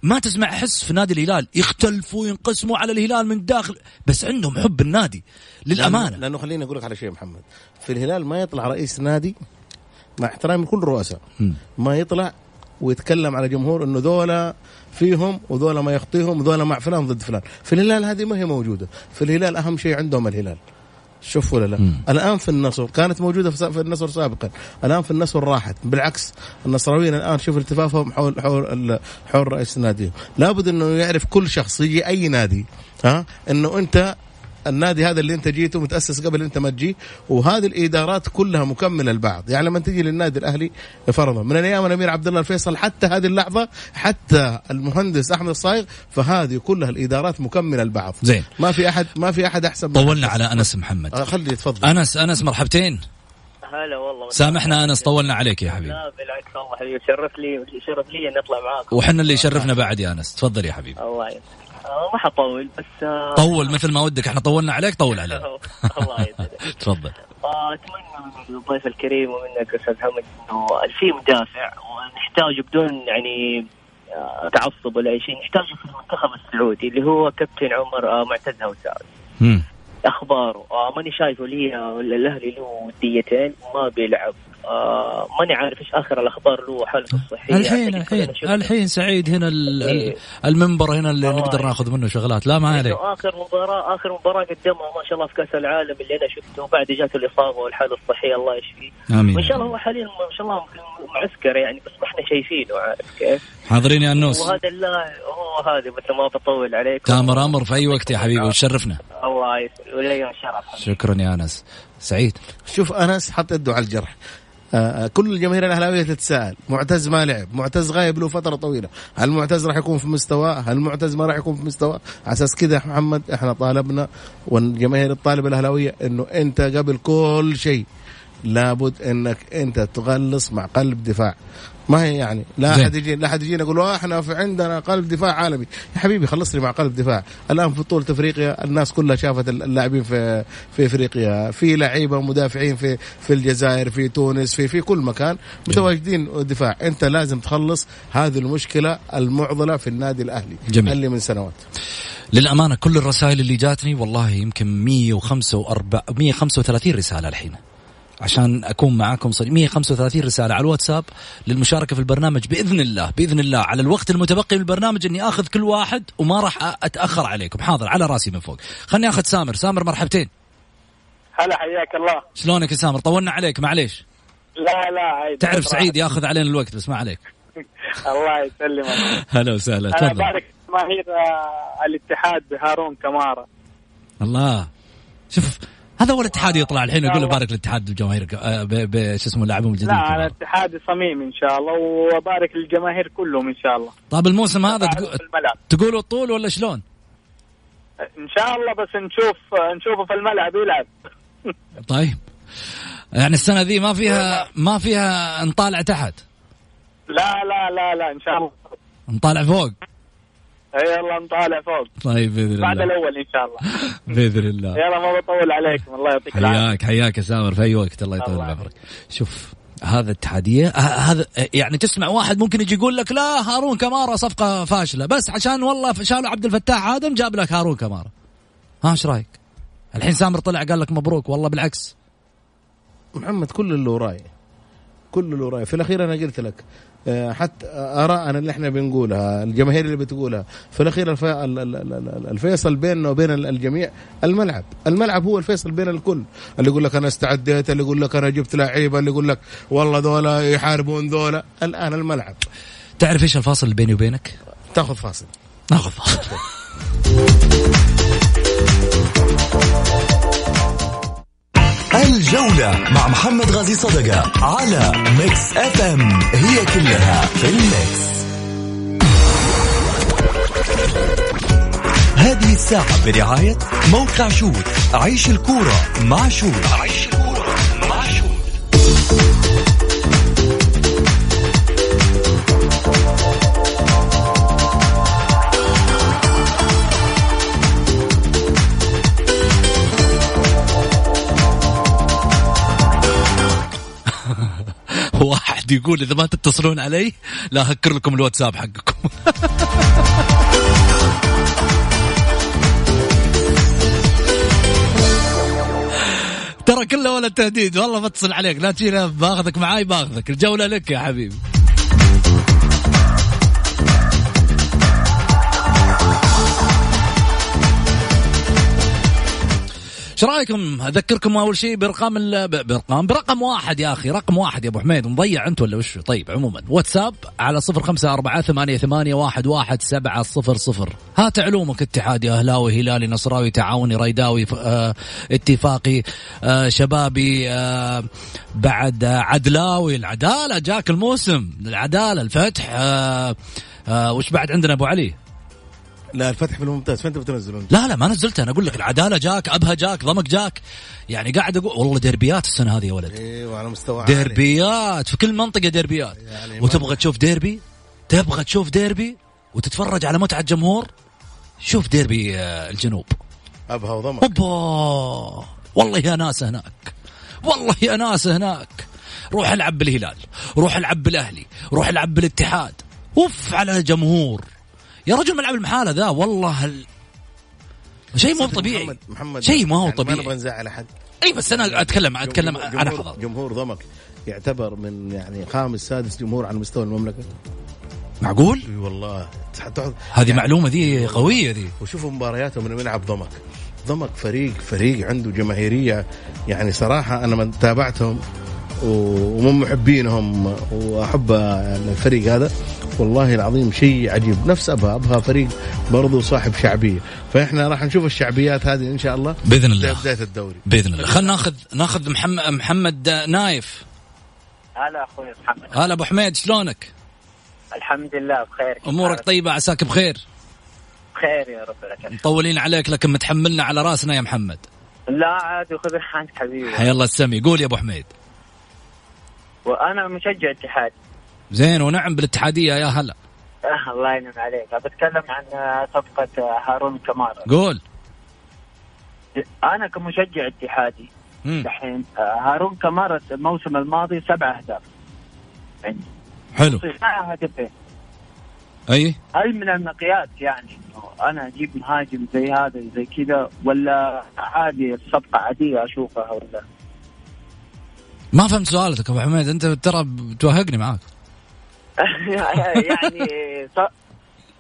ما تسمع حس في نادي الهلال. يختلفوا ينقسموا على الهلال من داخل. بس عندهم حب النادي للأمانة. لأنه, لأنه خليني أقول لك على شيء محمد. في الهلال ما يطلع رئيس نادي مع احترامي لكل الرؤساء. ما يطلع ويتكلم على جمهور إنه ذولا فيهم وذولا ما يخطيهم وذولا مع فلان ضد فلان. في الهلال هذه ما هي موجودة. في الهلال أهم شيء عندهم الهلال. شوف ولا لا؟ مم. الآن في النصر كانت موجودة في النصر سابقا. الآن في النصر راحت. بالعكس النصراويين الآن شوف التفافهم حول حول حول رئيس ناديهم. لابد إنه يعرف كل شخص يجي أي نادي ها إنه أنت النادي هذا اللي انت جيته متأسس قبل انت ما تجي وهذه الإدارات كلها مكملة لبعض يعني لما تجي للنادي الأهلي فرضا. من أيام الأمير عبد الله الفيصل حتى هذه اللحظة حتى المهندس أحمد الصايغ فهذه كلها الإدارات مكملة لبعض زين. ما في أحد ما في أحد أحسن من طولنا. على أنس محمد. آه، خلي يتفضل أنس أنس مرحبتين. هلا والله. سامحنا أنس طولنا عليك يا حبيبي. لا بالعكس والله حبيبي شرف لي شرف لي إني أطلع معاكم وحنا اللي يشرفنا بعد يا أنس. تفضل يا حبيبي. الله آه، ما حطول بس آه، طول مثل ما ودك إحنا طولنا عليك طول علينا الله يسعدك. تفضل. آه، أتمنى من الضيف الكريم ومنك أستاذ حمد إنه في مدافع ونحتاجه بدون يعني آه، تعصب ولا أي شيء نحتاجه في المنتخب السعودي اللي هو كابتن عمر آه، معتز هوساوي. أخباره. آه ماني شايفه لي الأهلي له وديتين ما بيلعب. آه ماني عارف إيش آخر الأخبار له حالته الصحيه الحين الحين الحين سعيد هنا إيه. المنبر هنا اللي نقدر ناخذ منه شغلات. لا ما عليك. آخر مباراة آخر مباراة قدمها ما شاء الله في كأس العالم اللي أنا شفته. بعد جاته الإصابة والحاله الصحيه الله يشفيه. آمين. وإن شاء الله هو حاليا ما شاء الله معسكر يعني بس ما إحنا شايفينه عارف كيف؟ حاضرين يا النوس وهذا الله هو هذا مثل ما بطول عليك تامر أمر في أي وقت يا حبيبي وتشرفنا. الله يسلمك. ولي الشرف شكرا يا أنس. سعيد. شوف أنس حط يده على الجرح. آه كل الجماهير الأهلاوية تتساءل. معتز ما لعب؟ معتز غايب له فترة طويلة. هل معتز راح يكون في مستواه؟ هل معتز ما راح يكون في مستواه؟ على أساس كذا يا محمد إحنا طالبنا والجماهير الطالبة الأهلاوية إنه أنت قبل كل شيء لابد إنك أنت تغلص مع قلب دفاع. ما هي يعني لا أحد يجي لا أحد يجينا يقول إحنا في عندنا قلب دفاع عالمي. يا حبيبي خلص لي مع قلب دفاع. الآن في بطولة إفريقيا الناس كلها شافت اللاعبين في في إفريقيا. في لعيبة مدافعين في في الجزائر في تونس في في كل مكان متواجدين دفاع. أنت لازم تخلص هذه المشكلة المعضلة في النادي الأهلي جميل. اللي من سنوات. للأمانة كل الرسائل اللي جاتني والله يمكن 135 135 رسالة الحين. عشان أكون معاكم صديق. 135 رسالة على الواتساب للمشاركة في البرنامج بإذن الله بإذن الله. على الوقت المتبقي من البرنامج إني آخذ كل واحد وما راح أتأخر عليكم. حاضر على رأسي من فوق. خلني آخذ سامر. سامر مرحبتين. هلا حياك الله. شلونك يا سامر؟ طولنا عليك معليش. لا لا عادي. تعرف سعيد ياخذ علينا الوقت بس ما عليك. الله يسلمك. هلا وسهلا تفضل. أنا بارك جماهير آه، الاتحاد بهارون كمارة الله. شوف هذا هو الاتحاد يطلع الحين يقول بارك الاتحاد بالجماهير آه، شو اسمه اللاعبين الجديد لا أنا اتحادي صميم إن شاء الله وبارك للجماهير كلهم إن شاء الله. طيب الموسم هذا تقولوا طول ولا شلون؟ إن شاء الله بس نشوف نشوفه في الملعب يلعب. طيب. يعني السنة ذي ما فيها ما فيها نطالع تحت؟ لا لا لا لا إن شاء الله. نطالع فوق؟ اي يلا نطالع فوق. طيب بإذن الله. بعد الأول إن شاء الله. بإذن الله. يلا ما بطول عليكم. الله يعطيك العافية. حياك حياك يا سامر في أي وقت الله يطول بعمرك. شوف هذا اتحاديه هذا يعني تسمع واحد ممكن يجي يقول لك لا هارون كمارا صفقة فاشلة. بس عشان والله شالوا عبد الفتاح آدم جاب لك هارون كمارا ها إيش رأيك؟ الحين سامر طلع قال لك مبروك والله بالعكس. محمد كل اللي وراي كل اللي وراي. في الأخير أنا قلت لك آه، حتى ارائنا اللي إحنا بنقولها الجماهير اللي بتقولها. في الأخير الفيصل بيننا وبين الجميع الملعب. الملعب هو الفيصل بين الكل. اللي يقول لك أنا استعديت اللي يقول لك أنا جبت لعيبة اللي يقول لك والله ذولا يحاربون ذولا. الآن الملعب. تعرف إيش الفاصل اللي بيني وبينك؟ تاخذ فاصل. ناخذ فاصل. الجولة مع محمد غازي صدقة على Mix FM هي كلها في ال Mix. هذه الساعة برعاية موقع شوت. عيش الكورة مع شوت. عيش الكورة واحد يقول إذا ما تتصلون علي لا هكر لكم الواتساب حقكم. ترى كله ولا تهديد والله بتصل عليك. لا تجينا باخذك معاي باخذك. الجولة لك يا حبيبي. إيش رأيكم؟ أذكركم أول شيء برقم برقم برقم واحد يا أخي رقم واحد يا أبو حميد. مضيع أنت ولا وش؟ طيب عموما. واتساب على صفر خمسة أربعة ثمانية, ثمانية واحد, واحد سبعة صفر صفر. هات علومك اتحادي أهلاوي هلالي نصراوي تعاوني ريداوي آه اتفاقي آه شبابي آه بعد عدلاوي. العدالة جاك الموسم. العدالة الفتح. آه آه وش بعد عندنا أبو علي؟ لا الفتح في الممتاز. فين تبغى تنزلون؟ لا لا ما نزلته أنا أقول لك العدالة جاك أبها جاك ضمك جاك. يعني قاعد أقول والله ديربيات السنة هذه يا ولد. أيوه على مستوى ديربيات. في كل منطقة ديربيات. يعني وتبغى تشوف ديربي؟ تبغى تشوف ديربي وتتفرج على متعة جمهور؟ شوف ديربي آه، الجنوب. أبها وضمك. أوبا! والله يا ناس هناك. والله يا ناس هناك. روح العب بالهلال روح العب بالأهلي روح العب بالاتحاد. أوف على جمهور. يا رجل ملعب المحاله ذا والله ال... شيء مو طبيعي. محمد محمد شيء ما هو يعني طبيعي. ما نبغى نزعل أحد. إي بس أنا اتكلم أتكلم جمهور- عن جمهور, حضر جمهور ضمك يعتبر من يعني خامس سادس جمهور على مستوى المملكة. معقول؟ إي والله. هذه يعني- معلومة ذي قوية ذي. وشوفوا مبارياتهم من يلعب ضمك. ضمك فريق فريق عنده جماهيرية. يعني صراحة أنا من تابعتهم ومن محبينهم وأحب الفريق هذا والله العظيم شيء عجيب. نفس أبها أبها فريق برضو صاحب شعبية. فإحنا راح نشوف الشعبيات هذه إن شاء الله. بإذن الله. بدايه الدوري. بإذن الله. خلينا ناخذ ناخذ محمد محمد نايف. هلا أخوي محمد. هلا أبو حميد شلونك؟ الحمد لله بخير. أمورك؟ طيبة عساك بخير؟ بخير يا رب لك. الحمد. مطولين عليك لكن متحملنا على رأسنا يا محمد. لا عادي خذ راحتك حبيبي. حيا الله السمي. قول يا أبو حميد. وأنا مشجع اتحاد. زين ونعم بالاتحادية يا هلا. آه الله ينعم عليك. بتكلم عن صفقة آه، هارون كمارا. قول. أنا كمشجع اتحادي. الحين آه، هارون كمارا الموسم الماضي سبع أهداف. عندي حلو. هدفين. أي؟ هل من المقياس يعني أنا أجيب مهاجم زي هذا زي كذا ولا عادي الصفقة عادية أشوفها ولا؟ ما فهمت سؤالك أبو حميد أنت ترى بتوهقني معاك. يعني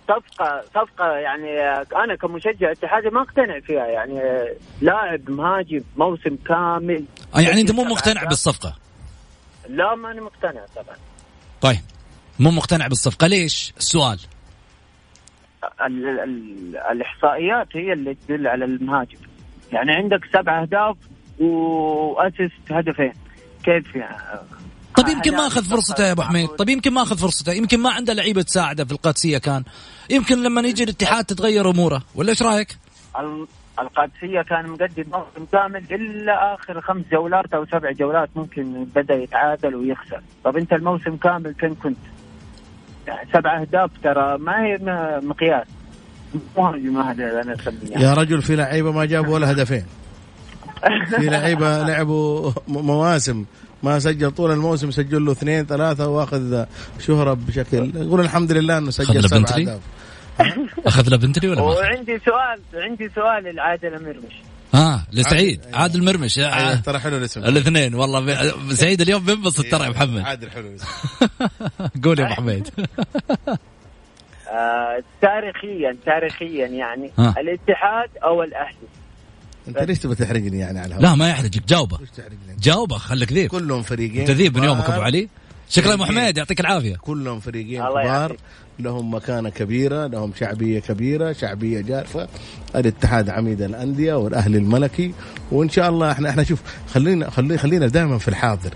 صفقة صفقة يعني أنا كمشجع اتحادي ما أقتنع فيها يعني لاعب مهاجم موسم كامل. آه، يعني أنت مو مقتنع أهداف. بالصفقة؟ لا ماني مقتنع طبعا. طيب مو مقتنع بالصفقة. ليش؟ السؤال. ال ال ال الإحصائيات هي اللي تدل على المهاجم. يعني عندك سبع أهداف وأسست هدفين. كيف يعني طيب يمكن ما أخذ فرصته يا أبو حميد. طيب يمكن ما أخذ فرصته. يمكن ما عنده لعيبة تساعده في القادسية كان. يمكن لما يجي الاتحاد تتغير أموره. ولا إيش رأيك؟ ال- القادسية كان مقدم موسم كامل إلا آخر خمس جولات أو سبع جولات ممكن بدأ يتعادل ويخسر. طب أنت الموسم كامل فين كنت؟ يعني سبع أهداف ترى ما هي مقياس. مهاجم هذا اللي أنا أسميه. يا رجل في لعيبة ما جابوا ولا هدفين. في لعيبة لعبوا مواسم. ما سجل طول الموسم سجل له اثنين ثلاثة وأخذ شهرة بشكل يقول الحمد لله إنه سجل له سبع بنتلي؟ اهداف أخذ له بنتلي ولا ما؟ وعندي سؤال عندي سؤال للعادل المرمش ها لسعيد. عادل- عادل مرمش آه، ترى حلو الاسم. الاثنين والله ب- سعيد اليوم بينبسط ترى يا محمد. عادل حلو الاسم. قول يا ابو حميد آه تاريخيا تاريخيا يعني ها. الاتحاد أو الأهلي؟ انت ليش تبغى تحرجني يعني على الهواء؟ لا ما يحرجك جاوبه. ليش تحرجني؟ جاوبه خليك ذيب. كلهم فريقين أنت ذيب من يومك. أبو علي. شكرا يا ابو حميد يعطيك العافية. كلهم فريقين الله كبار. لهم مكانة كبيرة لهم شعبية كبيرة شعبية جارفة. الاتحاد عميد الأندية والأهلي الملكي. وإن شاء الله إحنا إحنا شوف خلينا خلينا خلينا دائما في الحاضر.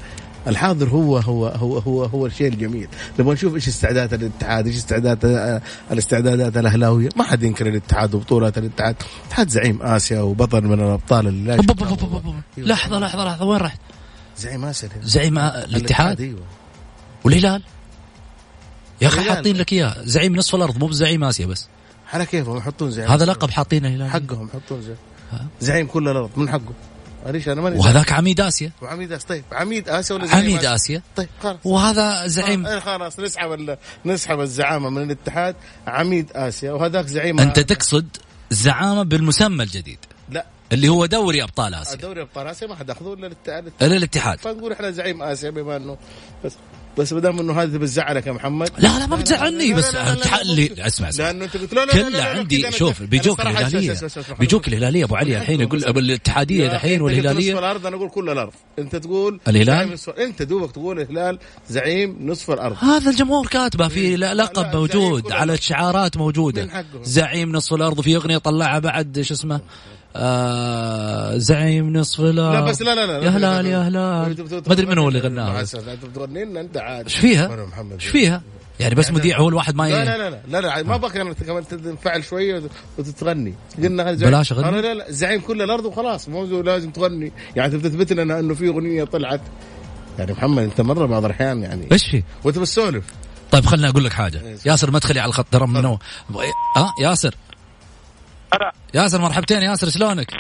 الحاضر هو هو هو هو هو الشيء الجميل نبغى نشوف إيش استعدادات الاتحاد إيش استعدادات آه، الاستعدادات الأهلاوية. ما حد ينكر الاتحاد وبطولات الاتحاد. الاتحاد زعيم آسيا وبطل من الأبطال اللي لا أوب. لحظة لحظة لحظة. وين رحت؟ زعيم آسيا زعيم الاتحاد أيوه. والهلال؟ يا أخي. حاطين لك إياه. زعيم نصف الأرض مو بزعيم آسيا بس. على كيفهم؟ يحطون زعيم. هذا لقب حاطينه الهلال. حقهم يحطون زعيم. زعيم كل الأرض من حقه. معليش أنا ماني وهذاك عميد آسيا. وعميد آسيا طيب عميد آسيا ولا زعيم عميد آسيا؟ طيب خلاص. وهذا زعيم. آه، خلاص نسحب ال- نسحب الزعامة من الاتحاد. عميد آسيا وهذاك زعيم أنت تقصد زعامة بالمسمى الجديد. لا. اللي هو دوري أبطال آسيا. دوري أبطال آسيا ما حد اخذه إلا الاتحاد. إلا الاتحاد. فنقول إحنا زعيم آسيا بما إنه بس. بس ما دام إنه هذا بتزعلك يا محمد لا لا ما بتزعلني بس لا، اسمع اسمع. لأنه انت قلت لا كله عندي شوف بيجوك الهلالية. بيجوك الهلالية أبو علي الحين يقول الاتحادية أنت قلت نصف والهلالية. الأرض أنا أقول كل الأرض. أنت تقول الهلال؟ أنت دوبك تقول الهلال زعيم نصف الأرض. هذا الجمهور كاتبه في لا، لقب موجود على. الشعارات موجودة. زعيم نصف الأرض في أغنية طلعها بعد شو اسمه؟ آه زعيم نصف الأرض لا بس لا لا لا يا هلال يا هلال ما ادري من هو اللي غناها انت بتغني لنا انت عاد إيش فيها؟ إيش فيها؟ يعني بس مذيع هو الواحد ما لا. لا لا لا لا, لا ما بقى أنا كمان تنفعل شوية وتتغني قلنا هذا. بلاش؟ أنا لا لا زعيم كل الأرض وخلاص مو لازم تغني يعني انت بتثبت لنا انه في اغنيه طلعت يعني محمد انت مره بعض الاحيان يعني إيش في؟ وانت بتسولف طيب خليني أقول لك حاجة ياسر مدخلي على الخط ترى من هو ها ياسر أنا ياسر مرحبتين ياسر شلونك؟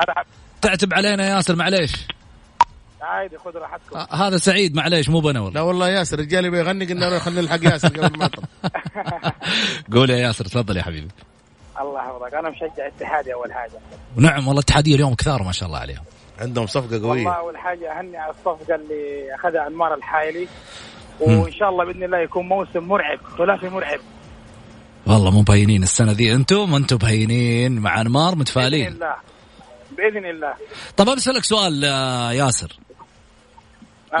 أنا تعتب علينا يا ياسر معليش. عادي خذ راحتكم. آه، هذا سعيد معليش مو بنا والله. لا والله ياسر رجالي بيغني قلنا له خلينا نلحق ياسر قبل ما قول يا ياسر تفضل يا حبيبي. الله يحفظك أنا مشجع اتحادي أول حاجة. نعم والله الاتحاديه اليوم كثار ما شاء الله عليهم. عندهم صفقة والله قويه أول حاجة أهني على الصفقة اللي أخذها أنمار الحايلي. وإن شاء الله بإذن الله يكون موسم مرعب ثلاثي مرعب. والله مو باينين السنة ذي. أنتم أنتم باينين مع انمار بإذن متفائلين الله. بإذن الله. طب بسالك سؤال آه، ياسر.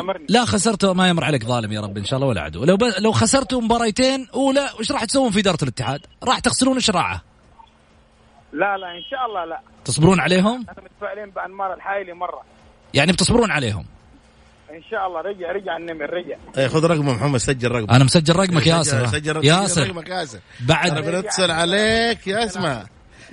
أمرني. لا خسرتوا ما يمر عليك ظالم يا رب إن شاء الله ولا عدو. لو ب... لو خسرتوا مباريتين أولى وش راح تسوون في إدارة الاتحاد؟ راح تخسرون شراعه لا لا إن شاء الله لا. تصبرون عليهم؟ إحنا متفائلين بأنمار الحايلي مرة. يعني بتصبرون عليهم. إن شاء الله رجع رجع النمر رجع. إيه، خذ رقمه محمد سجل رقمه. أنا مسجل رقمك سجل- ياسر سجل ياسر رقمك ياسر بعد- أنا بنتصل عليك يا اسمع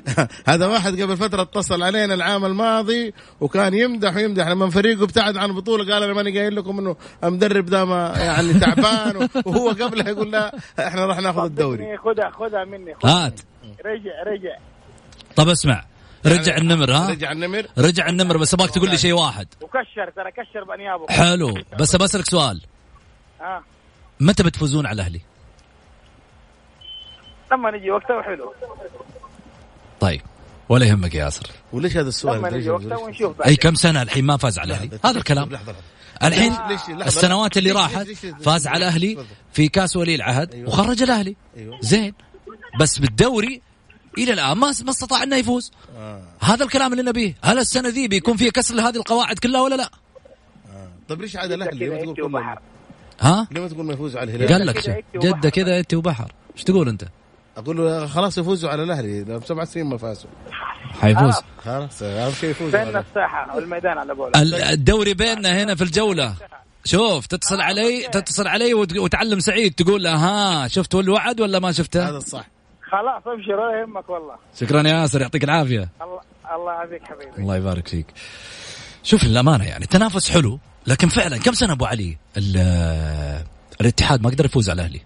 هذا واحد قبل فترة اتصل علينا العام الماضي وكان يمدح ويمدح لما فريقه ابتعد عن البطولة قال أنا ماني قايل لكم إنه المدرب ده ما يعني تعبان وهو قبلها يقول لا إحنا راح ناخذ الدوري. مني خذها خذها مني خذها هات. مني. رجع رجع. طب اسمع. رجع النمر ها؟ رجع النمر. رجع النمر بس أبغاك تقول لي شيء واحد. وكشر ترى كشر بانيابه حلو. بس بسالك سؤال. ها؟ متى بتفوزون على الأهلي؟ لما نجي وقتها حلو طيب ولا يهمك يا ياسر. وليش هذا السؤال؟ لما نجي وقتها ونشوف بعد أي كم سنة الحين ما فاز على الأهلي؟ هذا الكلام. لحظة لحظة. الحين ليش- لحظة. السنوات اللي راحت فاز على الأهلي. في كأس ولي العهد أيوة. وخرج الأهلي. أيوة. زين. بس بالدوري إلى الآن ما ما استطاع أنه يفوز. آه. هذا الكلام اللي نبيه. هل السنة ذي بيكون فيها كسر لهذه القواعد كلها ولا لا؟ طيب ليش عاد الأهلي؟ ليه ما تقول كذا كله وبحر ها؟ ليه ما تقول ما يفوز على الهلال؟ قال لك. جده كذا انت وبحر إيش تقول أنت؟ أقول له خلاص يفوزوا على الأهلي. سبع سنين ما فازوا. حيفوز. خلاص اهم شيء يفوزوا بيننا على الساحة والميدان على قولك ال- الدوري بيننا هنا في الجولة. شوف تتصل علي تتصل علي وت- وتعلم سعيد. تقول له ها شفت الوعد ولا ما شفته؟ هذا الصح. خلاص أبشر ولا يهمك والله. شكرا يا ياسر يعطيك العافية. الله الله يعافيك حبيبي. الله يبارك فيك. شوف الامانه يعني التنافس حلو لكن فعلا كم سنة أبو علي؟ ال- الاتحاد ما قدر يفوز على الاهلي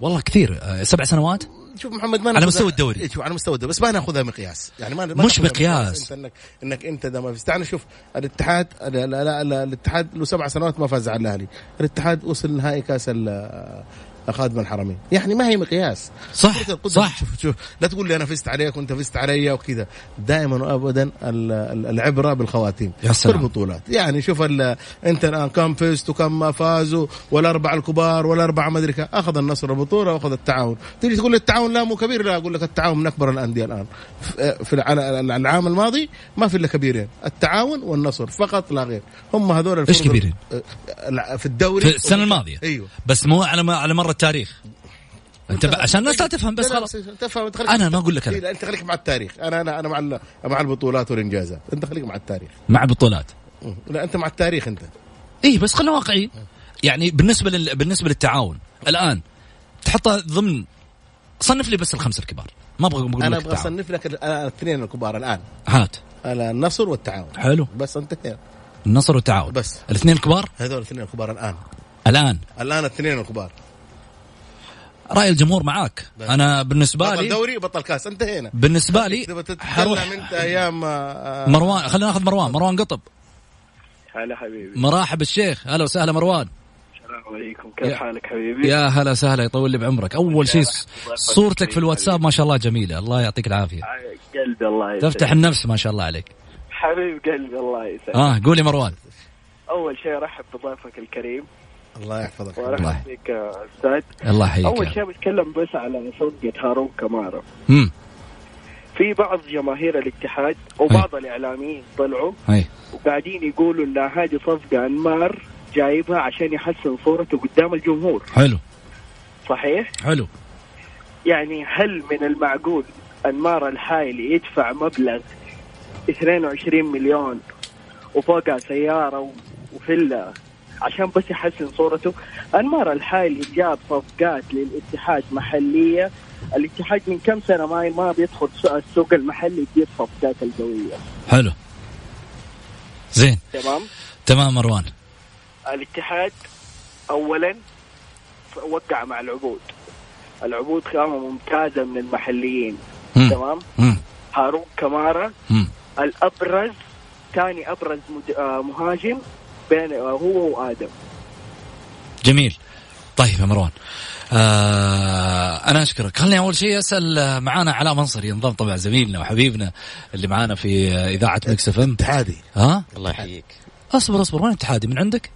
والله كثير. سبع سنوات؟ شوف محمد ما على مستوى الدوري. إيه، شوف على مستوى الدوري بس ما ناخذها مقياس يعني ما مش مقياس. أنت انك إنك أنت ده ما في تعال شوف الاتحاد لا لا لا لا الاتحاد له سبع سنوات ما فاز على الأهلي. الاتحاد وصل نهائي كأس خادم الحرمين. يعني ما هي مقياس. صح صح. شوف, شوف. لا تقول لي أنا فزت عليك وأنت فزت علي وكذا. دائما وابدا ال- ال- العبرة بالخواتيم. يا في سلام. البطولات يعني شوف أنت الآن كم فزت وكم ما فازوا والأربعة الكبار والأربعة ما أدري. أخذ النصر البطولة وأخذ التعاون. تيجي تقول لي التعاون لا مو كبير؟ لا أقول لك التعاون من أكبر الأندية الآن. في في الع- العام الماضي ما في إلا كبيرين. التعاون والنصر فقط لا غير. هم هذول الفرق- كبيرين؟ في الدوري في السنة الماضية. أيوه. بس مو على على مر التاريخ. أنت ب... عشان الناس لا تفهم بس لا، لا، خلاص. تفهم أنا ما أقول لك أنا. إيه، أنت خليك مع التاريخ. أنا أنا أنا مع ال- مع البطولات والإنجازات. أنت خليك مع التاريخ. مع البطولات. لا أنت مع التاريخ أنت. اي بس خلينا واقعيين. يعني بالنسبة لل... بالنسبة للتعاون الآن تحطها ضمن صنف لي بس الخمسة الكبار. ما أبغى أقول أنا أبغى. أصنف لك ال- الاثنين الكبار الآن. هات. النصر والتعاون. حلو. بس انتهينا النصر والتعاون. بس. الاثنين الكبار؟ هذول الاثنين الكبار الآن. الآن. الآن الاثنين الكبار. رأي الجمهور معاك. بس. أنا بالنسبة بطل لي دوري بطل كاس. انتهينا. بالنسبة لي تبغى حروح. أنت أيام آه، مروان خلينا ناخذ مروان. مروان قطب. هلا حبيبي. مراحب الشيخ. هلا وسهلا مروان. السلام عليكم. كيف حالك حبيبي؟ يا هلا سهلا يطول لي بعمرك. أول شيء صورتك في الواتساب ما شاء الله جميلة. الله يعطيك العافية. قلبي الله يسعدك. تفتح النفس ما شاء الله عليك. حبيب قلبي الله يسعدك. آه قولي مروان. أول شيء أرحب بضيفك الكريم. الله يحفظك. الله. يا أستاذ. الله يحييك أول شيء بتكلم بس على صفقه هارون كمارا. امم في بعض جماهير الاتحاد وبعض الإعلاميين طلعوا اي وقاعدين يقولوا إن هذه صفقة أنمار جايبها عشان يحسن صورته قدام الجمهور. حلو. صحيح؟ حلو. يعني هل من المعقول أنمار الحايلي يدفع مبلغ 22 مليون وفوقها سيارة و- وفيلا عشان بس يحسن صورته. أنمار الحايلي جاب صفقات للاتحاد محلية. الاتحاد من كم سنة ما ما بيدخل سوق- السوق المحلي يدير صفقات القوية. حلو. زين. تمام؟ تمام مروان. الاتحاد اولا وقع مع العبود. العبود خامة ممتازة من المحليين. مم. تمام؟ مم. هارون كمارا. مم. الأبرز ثاني أبرز. آه مهاجم. بين آه هو وآدم. جميل. طيب يا مروان. آه أنا أشكرك. خليني أول شيء أسأل معانا علاء منصر. ينضم طبعا زميلنا وحبيبنا اللي معانا في إذاعة Mix FM. اتحادي. ها؟ الله يحييك. أصبر أصبر. وين الاتحادي من عندك؟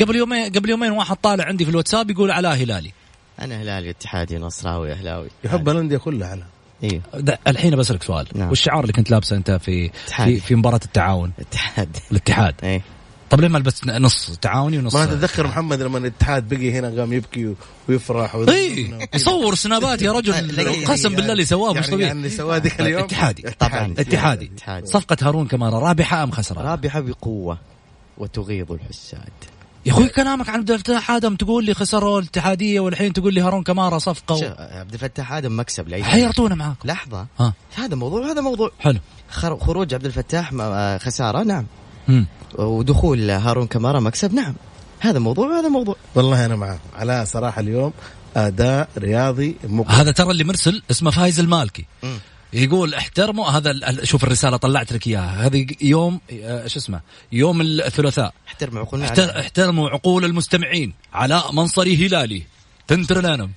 قبل يومين قبل يومين واحد طالع عندي في الواتساب يقول علاء هلالي. أنا هلالي اتحادي نصراوي أهلاوي. يحب الانديه كلها على. أيوه ده- الحين بسألك سؤال. نعم. والشعار اللي كنت لابسه أنت في اتحادي. في, في مباراة التعاون؟ اتحاد الاتحاد. إيه. طب ليه ما لبست نص؟ تعاوني ونص. ما تتذكر محمد لما الاتحاد بقي هنا قام يبكي ويفرح اي. يصور سنابات يا رجل. قسم بالله اللي سواه مش يعني طبيعي يعني سواه ذيك اليوم. اتحادي. طبعا. اتحادي. صفقة هارون كمارة رابحة أم خسرانة؟ رابحة بقوة وتغيظ الحساد. يا أخوي كلامك عن عبد الفتاح آدم تقول لي خسروا الاتحادية والحين تقول لي هارون كمارة صفقة و... شوف، عبد الفتاح آدم مكسب لأي فريق. حيرتونا معاك لحظة. ها. هذا موضوع وهذا موضوع. حلو. خر- خروج عبد الفتاح آه، خسارة؟ نعم. مم. ودخول هارون كمارا مكسب. نعم هذا موضوع وهذا موضوع. والله أنا معاك علاء صراحة اليوم أداء رياضي مقنع هذا ترى اللي مرسل اسمه فايز المالكي. مم. يقول احترموا هذا شوف الرسالة طلعت لك إياها. هذه يوم آه، شو اسمه؟ يوم الثلاثاء. احترم عقولنا احتر- احترموا عقول المستمعين علاء منصري هلالي. تنتر الانم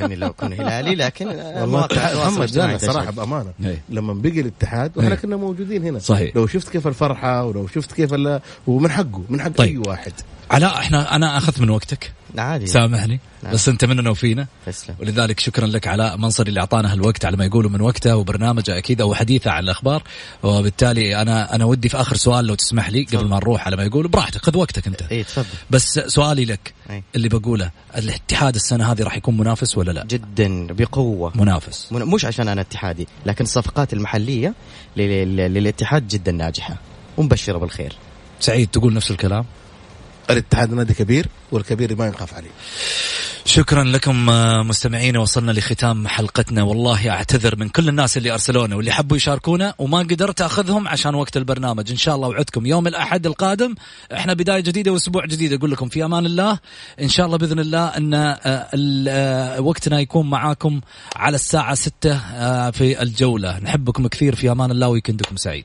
إني لو أكون هلالي لكن والله محمد لا صراحة. بأمانة إيه. لما بقي الاتحاد وإحنا إيه. كنا موجودين هنا صحيح. لو شفت كيف الفرحة ولو شفت كيف ال- ومن حقه من حق طيب. اي واحد علاء إحنا أنا أخذت من وقتك. عادي. سامحني. نعم. بس أنت مننا وفينا تسلم. ولذلك شكرا لك علاء منصري اللي أعطانا هالوقت على ما يقولوا من وقته وبرنامجه أكيد أو حديثه عن الأخبار. وبالتالي أنا أنا ودي في آخر سؤال لو تسمح لي قبل ما نروح على ما يقولوا. براحتك خذ وقتك أنت. اي تفضل. بس سؤالي لك أي. اللي بقوله الاتحاد السنة هذه راح يكون منافس ولا لا؟ جدا بقوة. منافس. من- مش عشان أنا اتحادي لكن الصفقات المحلية لل- لل- للاتحاد جدا ناجحة. ومبشرة بالخير. سعيد تقول نفس الكلام؟ الاتحاد نادي كبير والكبير ما ينخاف عليه. شكرا لكم مستمعينا وصلنا لختام حلقتنا. والله أعتذر من كل الناس اللي أرسلونا واللي حبوا يشاركونا وما قدرت أخذهم عشان وقت البرنامج. إن شاء الله وعدكم. يوم الأحد القادم إحنا بداية جديدة وأسبوع جديد. أقول لكم في أمان الله. إن شاء الله بإذن الله إن آه، آه، وقتنا يكون معاكم على الساعة 6 آه، في الجولة. نحبكم كثير في أمان الله ويكندكم سعيد.